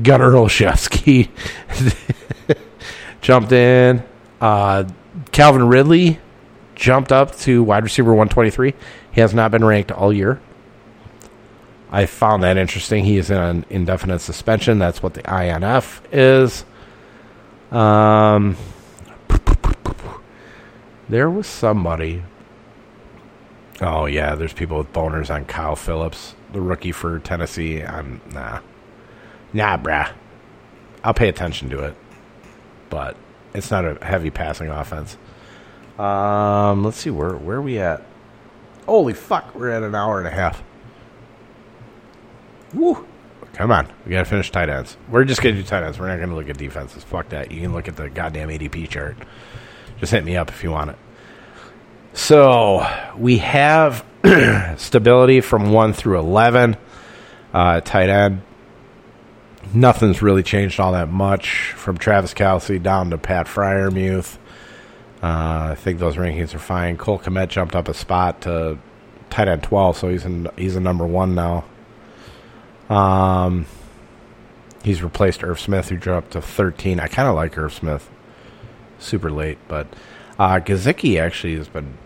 Gunnar Olszewski jumped in. Uh, Calvin Ridley jumped up to wide receiver 123. He has not been ranked all year. I found that interesting. He is in an indefinite suspension. That's what the INF is. Um, there was somebody. Oh yeah, there's people with boners on Kyle Philips, the rookie for Tennessee. I'm nah. Nah, bruh. I'll pay attention to it, but it's not a heavy passing offense. Um, let's see where where are we at. Holy fuck, we're at an hour and a half. Woo! Come on, we gotta finish tight ends. We're just gonna do tight ends. We're not gonna look at defenses. Fuck that. You can look at the goddamn ADP chart. Just hit me up if you want it. So we have Stability from 1 through 11. Uh, tight end. Nothing's really changed all that much from Travis Kelce down to Pat Freiermuth. Uh, I think those rankings are fine. Cole Kmet jumped up a spot to tight end 12, so he's in, he's a number one now. Um, he's replaced Irv Smith, who dropped to 13. I kind of like Irv Smith. Super late, but uh, Gesicki actually has been.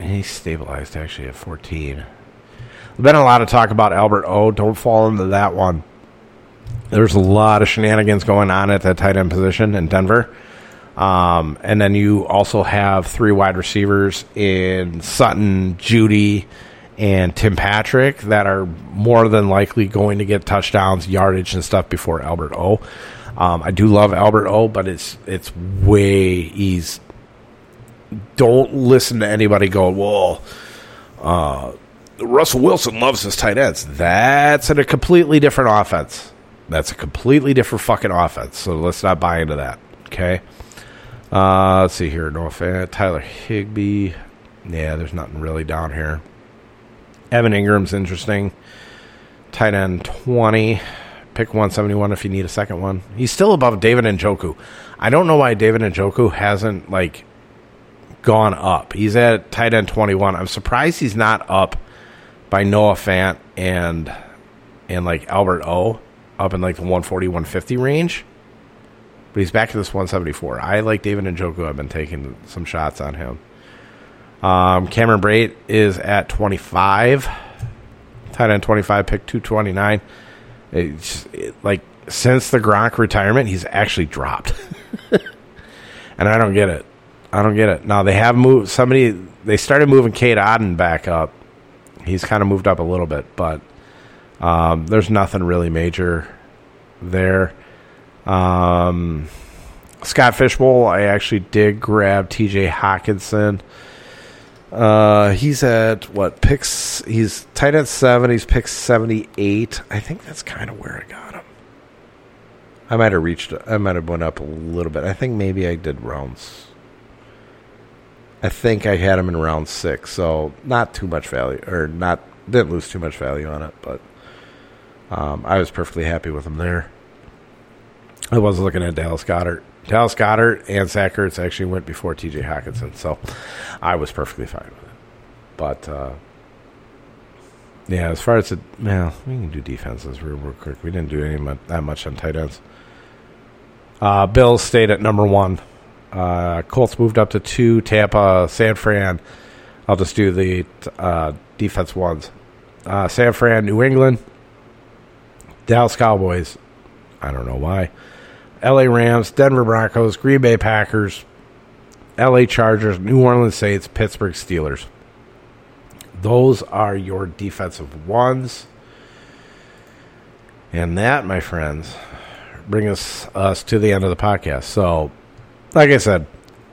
He's stabilized actually at 14. There's been a lot of talk about Albert O. Don't fall into that one. There's a lot of shenanigans going on at that tight end position in Denver. Um, and then you also have three wide receivers in Sutton, Jeudy, and Tim Patrick that are more than likely going to get touchdowns, yardage, and stuff before Albert O. Um, I do love Albert O, but it's it's way he's. Don't listen to anybody go. Well, uh, Russell Wilson loves his tight ends. That's a completely different offense. That's a completely different fucking offense. So let's not buy into that. Okay. Uh, let's see here. No. Tyler Higbee. Yeah, there's nothing really down here. Evan Engram's interesting. Tight end 20. Pick 171 if you need a second one. He's still above David and Njoku. I don't know why David and Njoku hasn't, like, gone up. He's at tight end 21. I'm surprised he's not up by Noah Fant and, and like, Albert O up in, like, the 140, 150 range. But he's back to this 174. I like David and Njoku. I've been taking some shots on him. Um, Cameron Brate is at 25. Tight end 25, pick 229. It's it, like since the Gronk retirement, he's actually dropped. and I don't get it. I don't get it. Now they have moved somebody they started moving Cade Otton back up. He's kind of moved up a little bit, but um, there's nothing really major there. Um, Scott Fish Bowl, I actually did grab TJ Hockenson. Uh, he's at what picks? He's tight end seven. He's picked seventy eight. I think that's kind of where I got him. I might have reached. I might have went up a little bit. I think maybe I did rounds. I think I had him in round six, so not too much value, or not didn't lose too much value on it, but um, I was perfectly happy with him there. I was looking at Dallas Goedert. Dallas Goedert and Zach Ertz actually went before T.J. Hockenson, so I was perfectly fine with it. But uh, yeah, as far as the well, we can do defenses real, real quick. We didn't do any that much on tight ends. Uh, Bills stayed at number one. Uh, Colts moved up to two. Tampa, San Fran. I'll just do the uh, defense ones. Uh, San Fran, New England, Dallas Cowboys. I don't know why. LA Rams, Denver Broncos, Green Bay Packers, LA Chargers, New Orleans Saints, Pittsburgh Steelers. Those are your defensive ones. And that, my friends, brings us, us to the end of the podcast. So, like I said,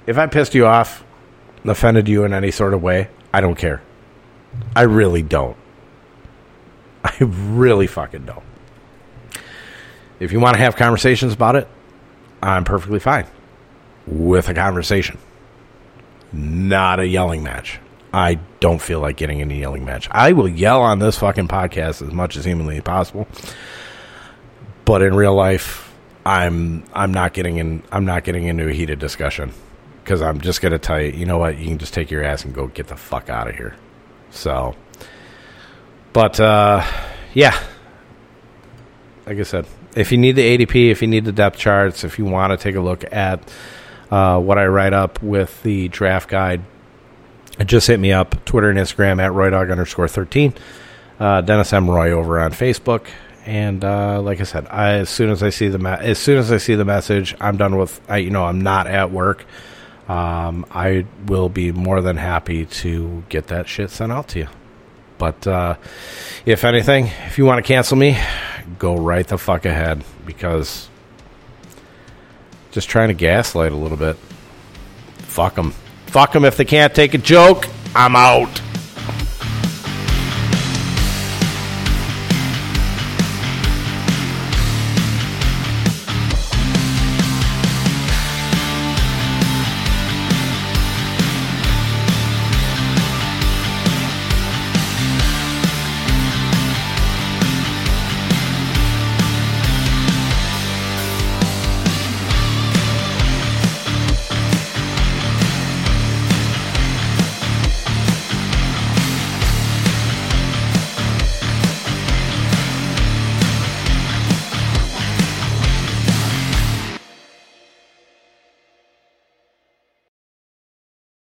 if I pissed you off, offended you in any sort of way, I don't care. I really don't. I really fucking don't. If you want to have conversations about it, I'm perfectly fine with a conversation. Not a yelling match. I don't feel like getting a yelling match. I will yell on this fucking podcast as much as humanly possible. But in real life, I'm I'm not getting in I'm not getting into a heated discussion because I'm just gonna tell you, you know what, you can just take your ass and go get the fuck out of here. So, but uh, yeah, like I said, if you need the ADP, if you need the depth charts, if you want to take a look at uh, what I write up with the draft guide, just hit me up Twitter and Instagram at roydog underscore thirteen. Uh, Dennis M Roy over on Facebook, and uh, like I said, I, as soon as I see the as soon as I see the message, I'm done with. I you know I'm not at work. Um, I will be more than happy to get that shit sent out to you. But uh, if anything, if you want to cancel me, go right the fuck ahead because just trying to gaslight a little bit. Fuck them. Fuck them if they can't take a joke. I'm out.